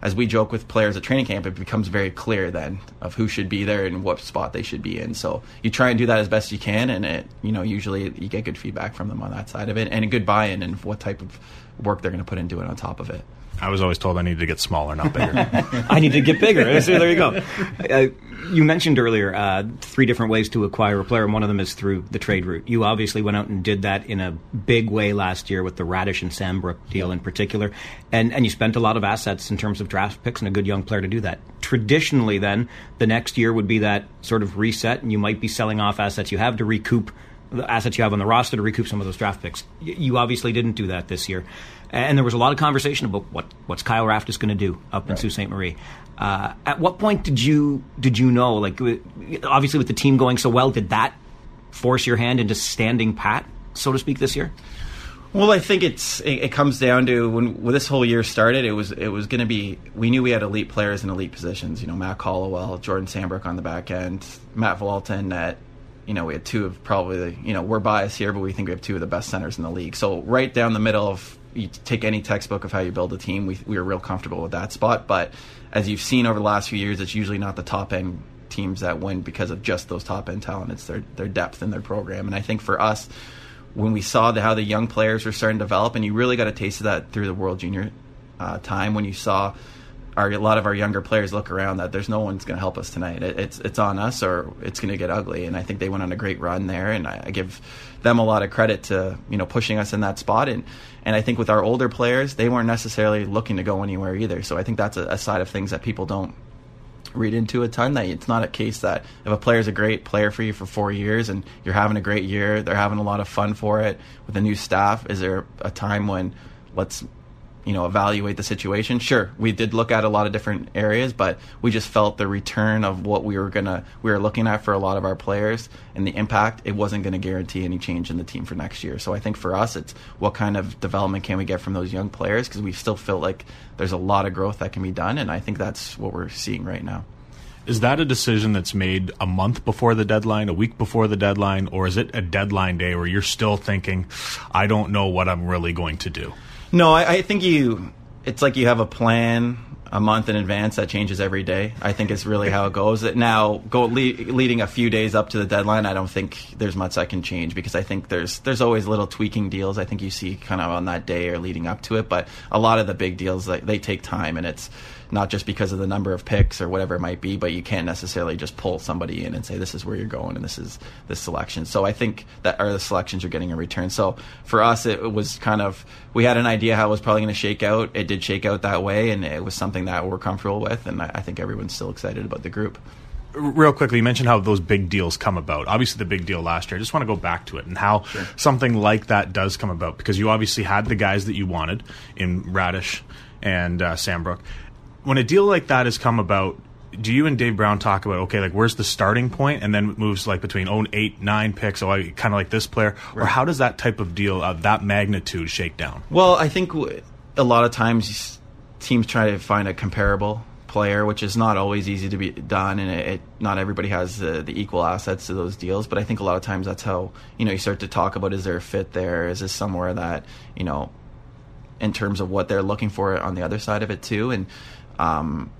as we joke with players at training camp, it becomes very clear then of who should be there and what spot they should be in. So you try and do that as best you can, and it you know usually you get good feedback from them on that side of it, and a good buy-in and what type of work they're going to put into it on top of it. I was always told I needed to get smaller, not bigger. [LAUGHS] I need to get bigger. [LAUGHS] So there you go. Uh, you mentioned earlier uh, three different ways to acquire a player, and one of them is through the trade route. You obviously went out and did that in a big way last year with the Raddysh and Sambrook deal in particular, and and you spent a lot of assets in terms of draft picks and a good young player to do that. Traditionally, then the next year would be that sort of reset, and you might be selling off assets you have to recoup the assets you have on the roster to recoup some of those draft picks. You obviously didn't do that this year and there was a lot of conversation about what what's Kyle Raftis going to do up right. in Sault Ste. Marie. Uh, at what point did you did you know? Like, obviously, with the team going so well, did that force your hand into standing pat, so to speak, this year? Well, I think it's it, it comes down to when, when, this whole year started. It was it was going to be. We knew we had elite players in elite positions. You know, Mac Hollowell, Jordan Sambrook on the back end, Matt Walton at you know, we had two of probably the, you know, we're biased here, but we think we have two of the best centers in the league. So right down the middle of you take any textbook of how you build a team, we we are real comfortable with that spot. But as you've seen over the last few years, it's usually not the top end teams that win because of just those top end talent. It's their their depth in their program. And I think for us, when we saw the, how the young players were starting to develop, and you really got a taste of that through the World Junior uh, time when you saw our a lot of our younger players look around that there's no one's going to help us tonight. It, it's it's on us or it's going to get ugly. And I think they went on a great run there, and I, I give them a lot of credit to you know pushing us in that spot. And and I think with our older players, they weren't necessarily looking to go anywhere either. So I think that's a, a side of things that people don't read into a ton that it's not a case that if a player is a great player for you for four years and you're having a great year, they're having a lot of fun for it with the new staff. Is there a time when let's you know evaluate the situation. Sure we did look at a lot of different areas but we just felt the return of what we were gonna we were looking at for a lot of our players and the impact it wasn't going to guarantee any change in the team for next year. So i think for us it's what kind of development can we get from those young players? Because we still feel like there's a lot of growth that can be done and i think that's what we're seeing right now. Is that a decision that's made a month before the deadline, a week before the deadline, or is it a deadline day where you're still thinking, I don't know what I'm really going to do? No, I, I think you. It's like you have a plan a month in advance that changes every day. I think is really how it goes. Now, go le- leading a few days up to the deadline, I don't think there's much that can change because I think there's there's always little tweaking deals. I think you see kind of on that day or leading up to it, but a lot of the big deals like they take time and it's not just because of the number of picks or whatever it might be, but you can't necessarily just pull somebody in and say this is where you're going and this is the selection. So I think that are the selections you're getting in return. So for us, it was kind of we had an idea how it was probably going to shake out. It did shake out that way, and it was something that we're comfortable with, and I think everyone's still excited about the group real quickly, you mentioned how those big deals come about. Obviously, the big deal last year. I just want to go back to it and how sure. something like that does come about because you obviously had the guys that you wanted in Raddysh and uh, Sambrook when a deal like that has come about, do you and Dave Brown talk about okay, like where's the starting point, and then moves like between own eight, nine picks, so I kind of like this player, right. or how does that type of deal of that magnitude shake down? Well, I think a lot of times teams try to find a comparable player, which is not always easy to be done, and it, it, not everybody has the, the, equal assets to those deals. But I think a lot of times that's how you know you start to talk about is there a fit there? Is this somewhere that you know, in terms of what they're looking for on the other side of it too, and um,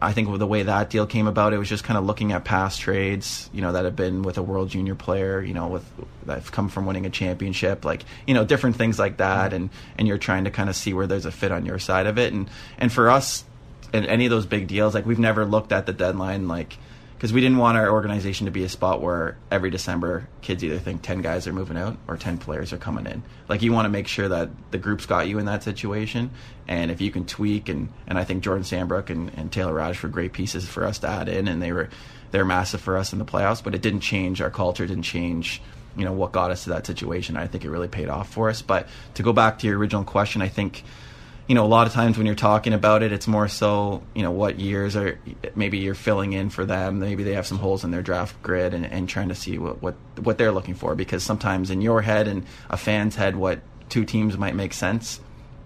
I think the way that deal came about, it was just kind of looking at past trades, you know, that have been with a world junior player, you know, with that have come from winning a championship, like you know, different things like that, and and you're trying to kind of see where there's a fit on your side of it, and and for us, in any of those big deals, like we've never looked at the deadline like because we didn't want our organization to be a spot where every December kids either think 10 guys are moving out or 10 players are coming in. Like you want to make sure that the group's got you in that situation. And if you can tweak and, and I think Jordan Sambrook and, and Taylor Raj were great pieces for us to add in and they were they're massive for us in the playoffs, but it didn't change our culture, didn't change you know what got us to that situation. I think it really paid off for us. But to go back to your original question, I think you know, a lot of times when you're talking about it, it's more so, you know, what years are maybe you're filling in for them. Maybe they have some holes in their draft grid and, and trying to see what, what what they're looking for. Because sometimes in your head and a fan's head, what two teams might make sense.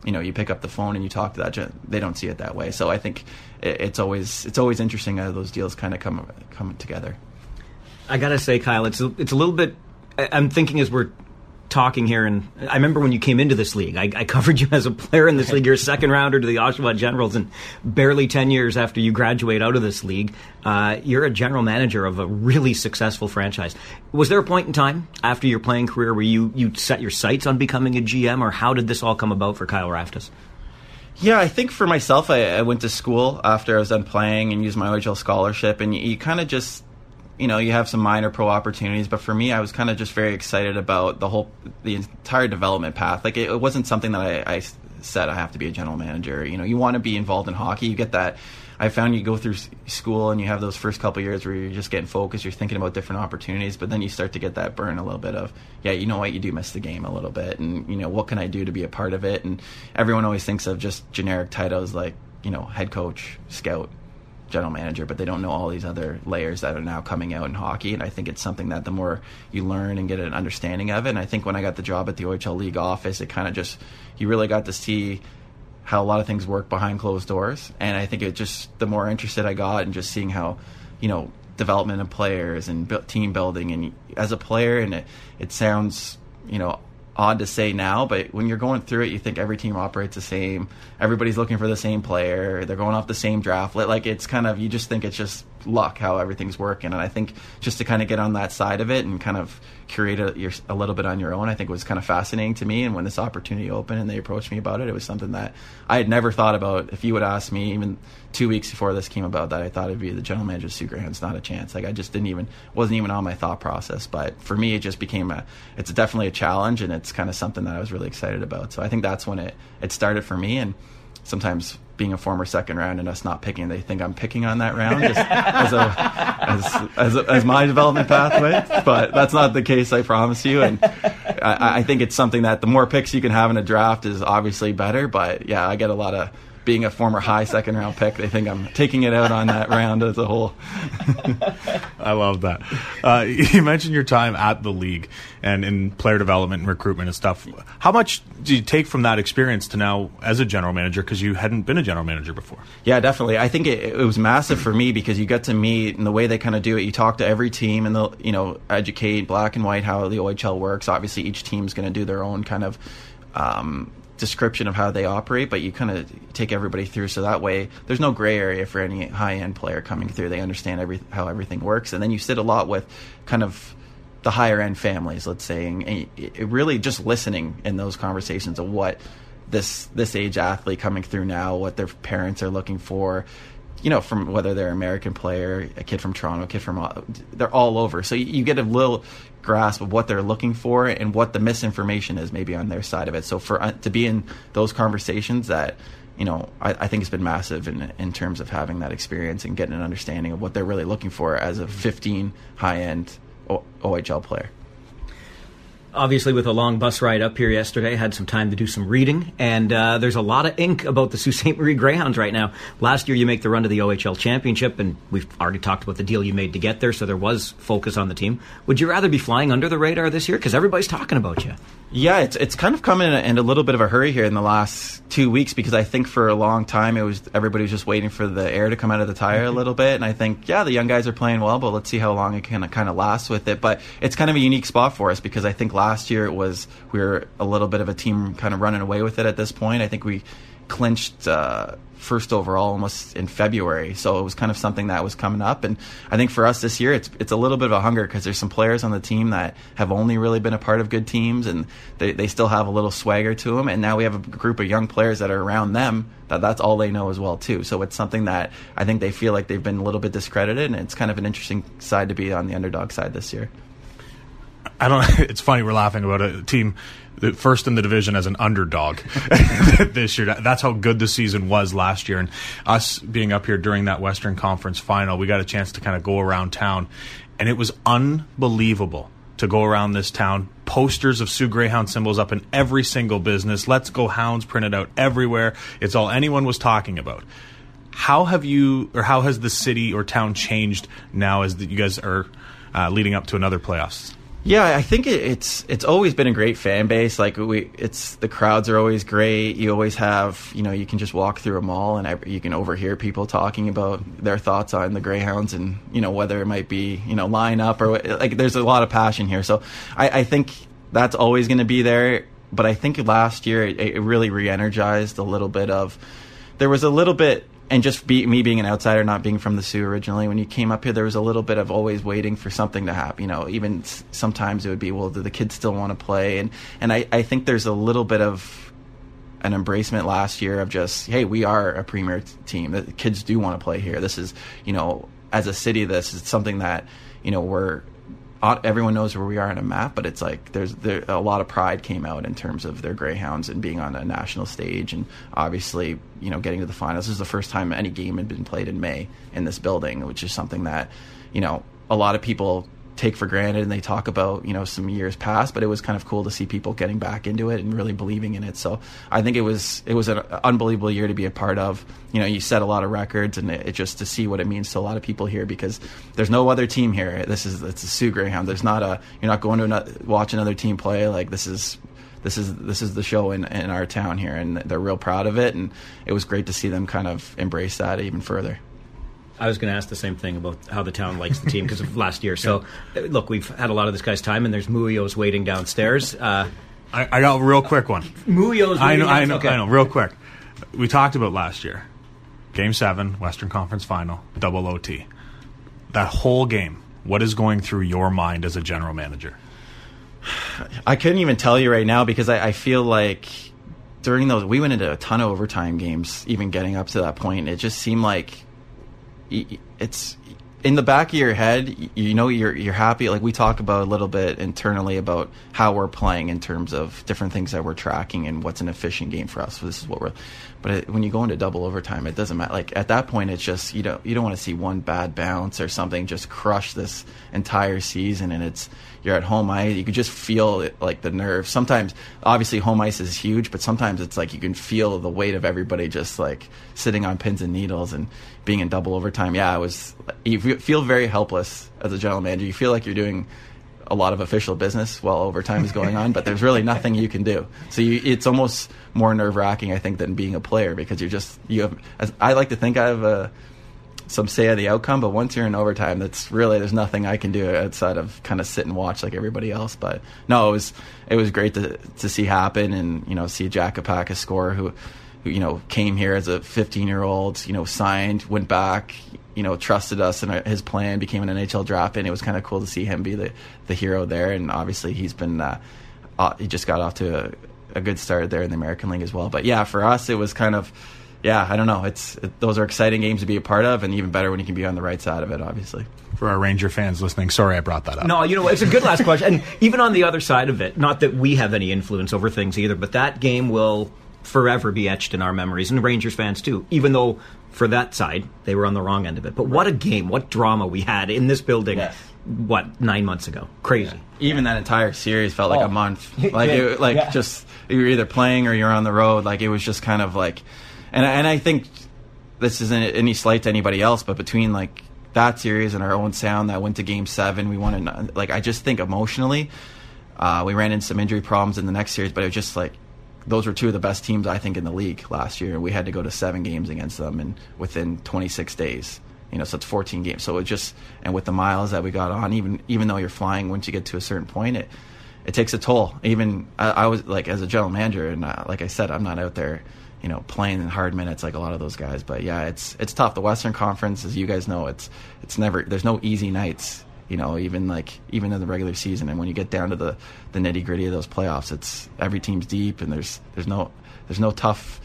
You know, you pick up the phone and you talk to that. They don't see it that way. So I think it's always it's always interesting how those deals kind of come come together. I gotta say, Kyle, it's a, it's a little bit. I'm thinking as we're talking here, and I remember when you came into this league, I, I covered you [LAUGHS] as a player in this league. You're a second rounder to the Oshawa Generals, and barely 10 years after you graduate out of this league, uh, you're a general manager of a really successful franchise. Was there a point in time after your playing career where you, you set your sights on becoming a GM, or how did this all come about for Kyle Raftis? Yeah, I think for myself, I, I, went to school after I was done playing and used my OHL scholarship, and you, you kind of just you know you have some minor pro opportunities but for me i was kind of just very excited about the whole the entire development path. Like it, it wasn't something that I, I, said i have to be a general manager. You know you want to be involved in hockey. You get that. I found you go through school and you have those first couple years where you're just getting focused you're thinking about different opportunities but then you start to get that burn a little bit of yeah you know what? You do miss the game a little bit and you know what can i do to be a part of it? And everyone always thinks of just generic titles like you know head coach scout general manager, but they don't know all these other layers that are now coming out in hockey. And I think it's something that the more you learn and get an understanding of it, and I think when I got the job at the OHL League office, it kind of just you really got to see how a lot of things work behind closed doors. And I think it just the more interested I got in just seeing how you know development of players and team building and as a player, and it it sounds you know odd to say now, but when you're going through it, you think every team operates the same. Everybody's looking for the same player. They're going off the same draft. Like it's kind of you just think it's just luck how everything's working. And I think just to kind of get on that side of it and kind of curate a, your, a little bit on your own, I think was kind of fascinating to me. And when this opportunity opened and they approached me about it, it was something that I had never thought about. If you would ask me even two weeks before this came about, that I thought it'd be the general manager of Soo Greyhounds, not a chance. Like I just didn't even wasn't even on my thought process. But for me, it just became a it's definitely a challenge and it's kind of something that I was really excited about. So I think that's when it it started for me and sometimes being a former second round and us not picking, they think I'm picking on that round just as, a, as, as, a, as, my development pathway. But that's not the case, I promise you. And I, I think it's something that the more picks you can have in a draft is obviously better. But yeah, I get a lot of being a former high second round pick, they think I'm taking it out on that round as a whole. [LAUGHS] I love that. Uh, you mentioned your time at the league and in player development and recruitment and stuff. How much do you take from that experience to now as a general manager because you hadn't been a general manager before? Yeah, definitely. I think it, it was massive for me because you get to meet and the way they kind of do it. You talk to every team and they'll you know educate black and white how the OHL works. Obviously, each team's going to do their own kind of um, description of how they operate, but you kind of take everybody through so that way there's no gray area for any high end player coming through. They understand every how everything works, and then you sit a lot with kind of the higher end families, let's say, and, it really just listening in those conversations of what this this age athlete coming through now, what their parents are looking for, you know, from whether they're American player, a kid from Toronto, a kid from, uh, they're all over. So you, you, get a little grasp of what they're looking for and what the misinformation is maybe on their side of it. So for uh, to be in those conversations that, you know, I, I think it's been massive in in terms of having that experience and getting an understanding of what they're really looking for as a 15 high end OHL player obviously with a long bus ride up here yesterday had some time to do some reading and uh, there's a lot of ink about the [LAUGHS] sault ste. Marie greyhounds right now. Last year you make the run to the ohl championship and we've already talked about the deal you made to get there so there was focus on the team. Would you rather be flying under the radar this year? Because everybody's talking about you. Yeah, it's it's kind of come in a, in a little bit of a hurry here in the last two weeks because I think for a long time it was everybody was just waiting for the air to come out of the tire a mm-hmm. little bit, and I think yeah the young guys are playing well, but let's see how long it can kind of last with it. But it's kind of a unique spot for us because I think last year it was we were a little bit of a team kind of running away with it at this point. I think we clinched. Uh, first overall almost in February. So it was kind of something that was coming up. And I think for us this year, it's it's a little bit of a hunger because there's some players on the team that have only really been a part of good teams and they, they still have a little swagger to them. And now we have a group of young players that are around them that that's all they know as well too. So it's something that I think they feel like they've been a little bit discredited, and it's kind of an interesting side to be on the underdog side this year. I don't. [LAUGHS] It's funny we're laughing about a team first in the division as an underdog [LAUGHS] this year. That's how good the season was last year. And us being up here during that Western Conference final, we got a chance to kind of go around town, and it was unbelievable to go around this town. Posters of Soo Greyhound symbols up in every single business. Let's go Hounds printed out everywhere. It's all anyone was talking about. How have you, or how has the city or town changed now as you guys are uh, leading up to another playoffs? Yeah, I think it, it's it's always been a great fan base. Like we, it's the crowds are always great. You always have, you know, you can just walk through a mall and you can overhear people talking about their thoughts on the Greyhounds and you know whether it might be you know line up or like. There's a lot of passion here, so I, I think that's always going to be there. But I think last year it, it really re-energized a little bit of. There was a little bit and just be, me being an outsider, not being from the Soo originally, when you came up here, there was a little bit of always waiting for something to happen. You know, even sometimes it would be, well, do the kids still want to play? And and I, I think there's a little bit of an embracement last year of just, hey, we are a premier team. The kids do want to play here. This is, you know, as a city, this is something that, you know, we're everyone knows where we are on a map, but it's like there's there, a lot of pride came out in terms of their Greyhounds and being on a national stage, and obviously, you know, getting to the finals. This is the first time any game had been played in May in this building, which is something that, you know, a lot of people take for granted and they talk about you know some years past but it was kind of cool to see people getting back into it and really believing in it. So i think it was it was an unbelievable year to be a part of. You know you set a lot of records and it, it just to see what it means to a lot of people here because there's no other team here. This is it's a Soo Greyhound there's not a you're not going to watch another team play. Like this is this is this is the show in, in our town here and they're real proud of it and it was great to see them kind of embrace that even further I was going to ask the same thing about how the town likes the team because of [LAUGHS] last year. So, uh, look, we've had a lot of this guy's time, and there's Muio's waiting downstairs. Uh, I, I, got a real quick one. Muio's I know, I know, okay. I know, real quick. We talked about last year. Game seven, Western Conference Final, double OT. that whole game, what is going through your mind as a general manager? I couldn't even tell you right now because I, I feel like during those we went into a ton of overtime games, even getting up to that point. It just seemed like it's in the back of your head, you know you're you're happy. Like we talk about a little bit internally about how we're playing in terms of different things that we're tracking and what's an efficient game for us. So this is what we're. But it, when you go into double overtime, it doesn't matter. Like at that point, it's just you don't you don't want to see one bad bounce or something just crush this entire season. And it's you're at home ice, you can just feel it, like the nerve. Sometimes, obviously, home ice is huge, but sometimes it's like you can feel the weight of everybody just like sitting on pins and needles and being in double overtime. Yeah, it was. You feel very helpless as a general manager. You feel like you're doing a lot of official business while overtime is going on, but there's really nothing you can do. So you, it's almost more nerve wracking, I think, than being a player because you're just you have. I like to think I have a some say of the outcome, but once you're in overtime, that's really there's nothing I can do outside of kind of sit and watch like everybody else. But no, it was it was great to to see happen and you know see Jack Kopacka score who, who you know came here as a 15 year old, you know signed, went back, you know trusted us and his plan, became an NHL draft, and it was kind of cool to see him be the the hero there. And obviously he's been uh, uh, he just got off to a, a good start there in the American League as well. But yeah, for us it was kind of yeah, I don't know. It's it, those are exciting games to be a part of, and even better when you can be on the right side of it. Obviously, for our Ranger fans listening, sorry I brought that up. No, you know it's a good last question, and even on the other side of it, not that we have any influence over things either, but that game will forever be etched in our memories, and Rangers fans too. Even though for that side they were on the wrong end of it, but what a game, what drama we had in this building. Yes. What nine months ago? Crazy. Yeah. Even that entire series felt like oh. a month. [LAUGHS] Like, yeah. it, like yeah. just you're either playing or you're on the road. Like it was just kind of like and and I think this isn't any slight to anybody else, but between like that series and our Owen Sound that went to Game Seven, we wanted like I just think emotionally, uh, we ran into some injury problems in the next series, but it was just like those were two of the best teams I think in the league last year. and We had to go to seven games against them, and within 26 days. You know, so it's 14 games. So it just and with the miles that we got on, even even though you're flying, once you get to a certain point, it it takes a toll. Even I, I was like as a general manager, and uh, like I said, I'm not out there you know, playing in hard minutes like a lot of those guys. But yeah, it's it's tough. The Western Conference, as you guys know, it's it's never there's no easy nights. You know, even like even in the regular season, and when you get down to the the nitty gritty of those playoffs, it's every team's deep, and there's there's no there's no tough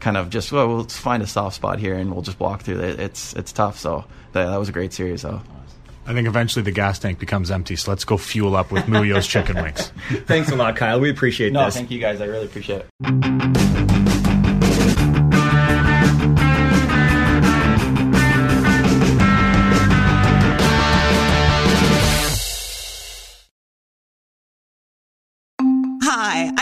kind of just well, we'll find a soft spot here and we'll just walk through it. It's it's tough. So that, that was a great series, though. I think eventually the gas tank becomes empty, so let's go fuel up with Muio's chicken wings. [LAUGHS] Thanks a lot, Kyle. We appreciate no, this. thank you guys. I really appreciate it.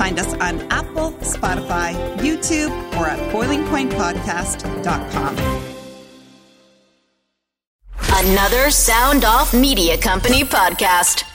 Find us on Apple, Spotify, YouTube, or at boilingpointpodcast.com. Another Sound Off Media Company podcast.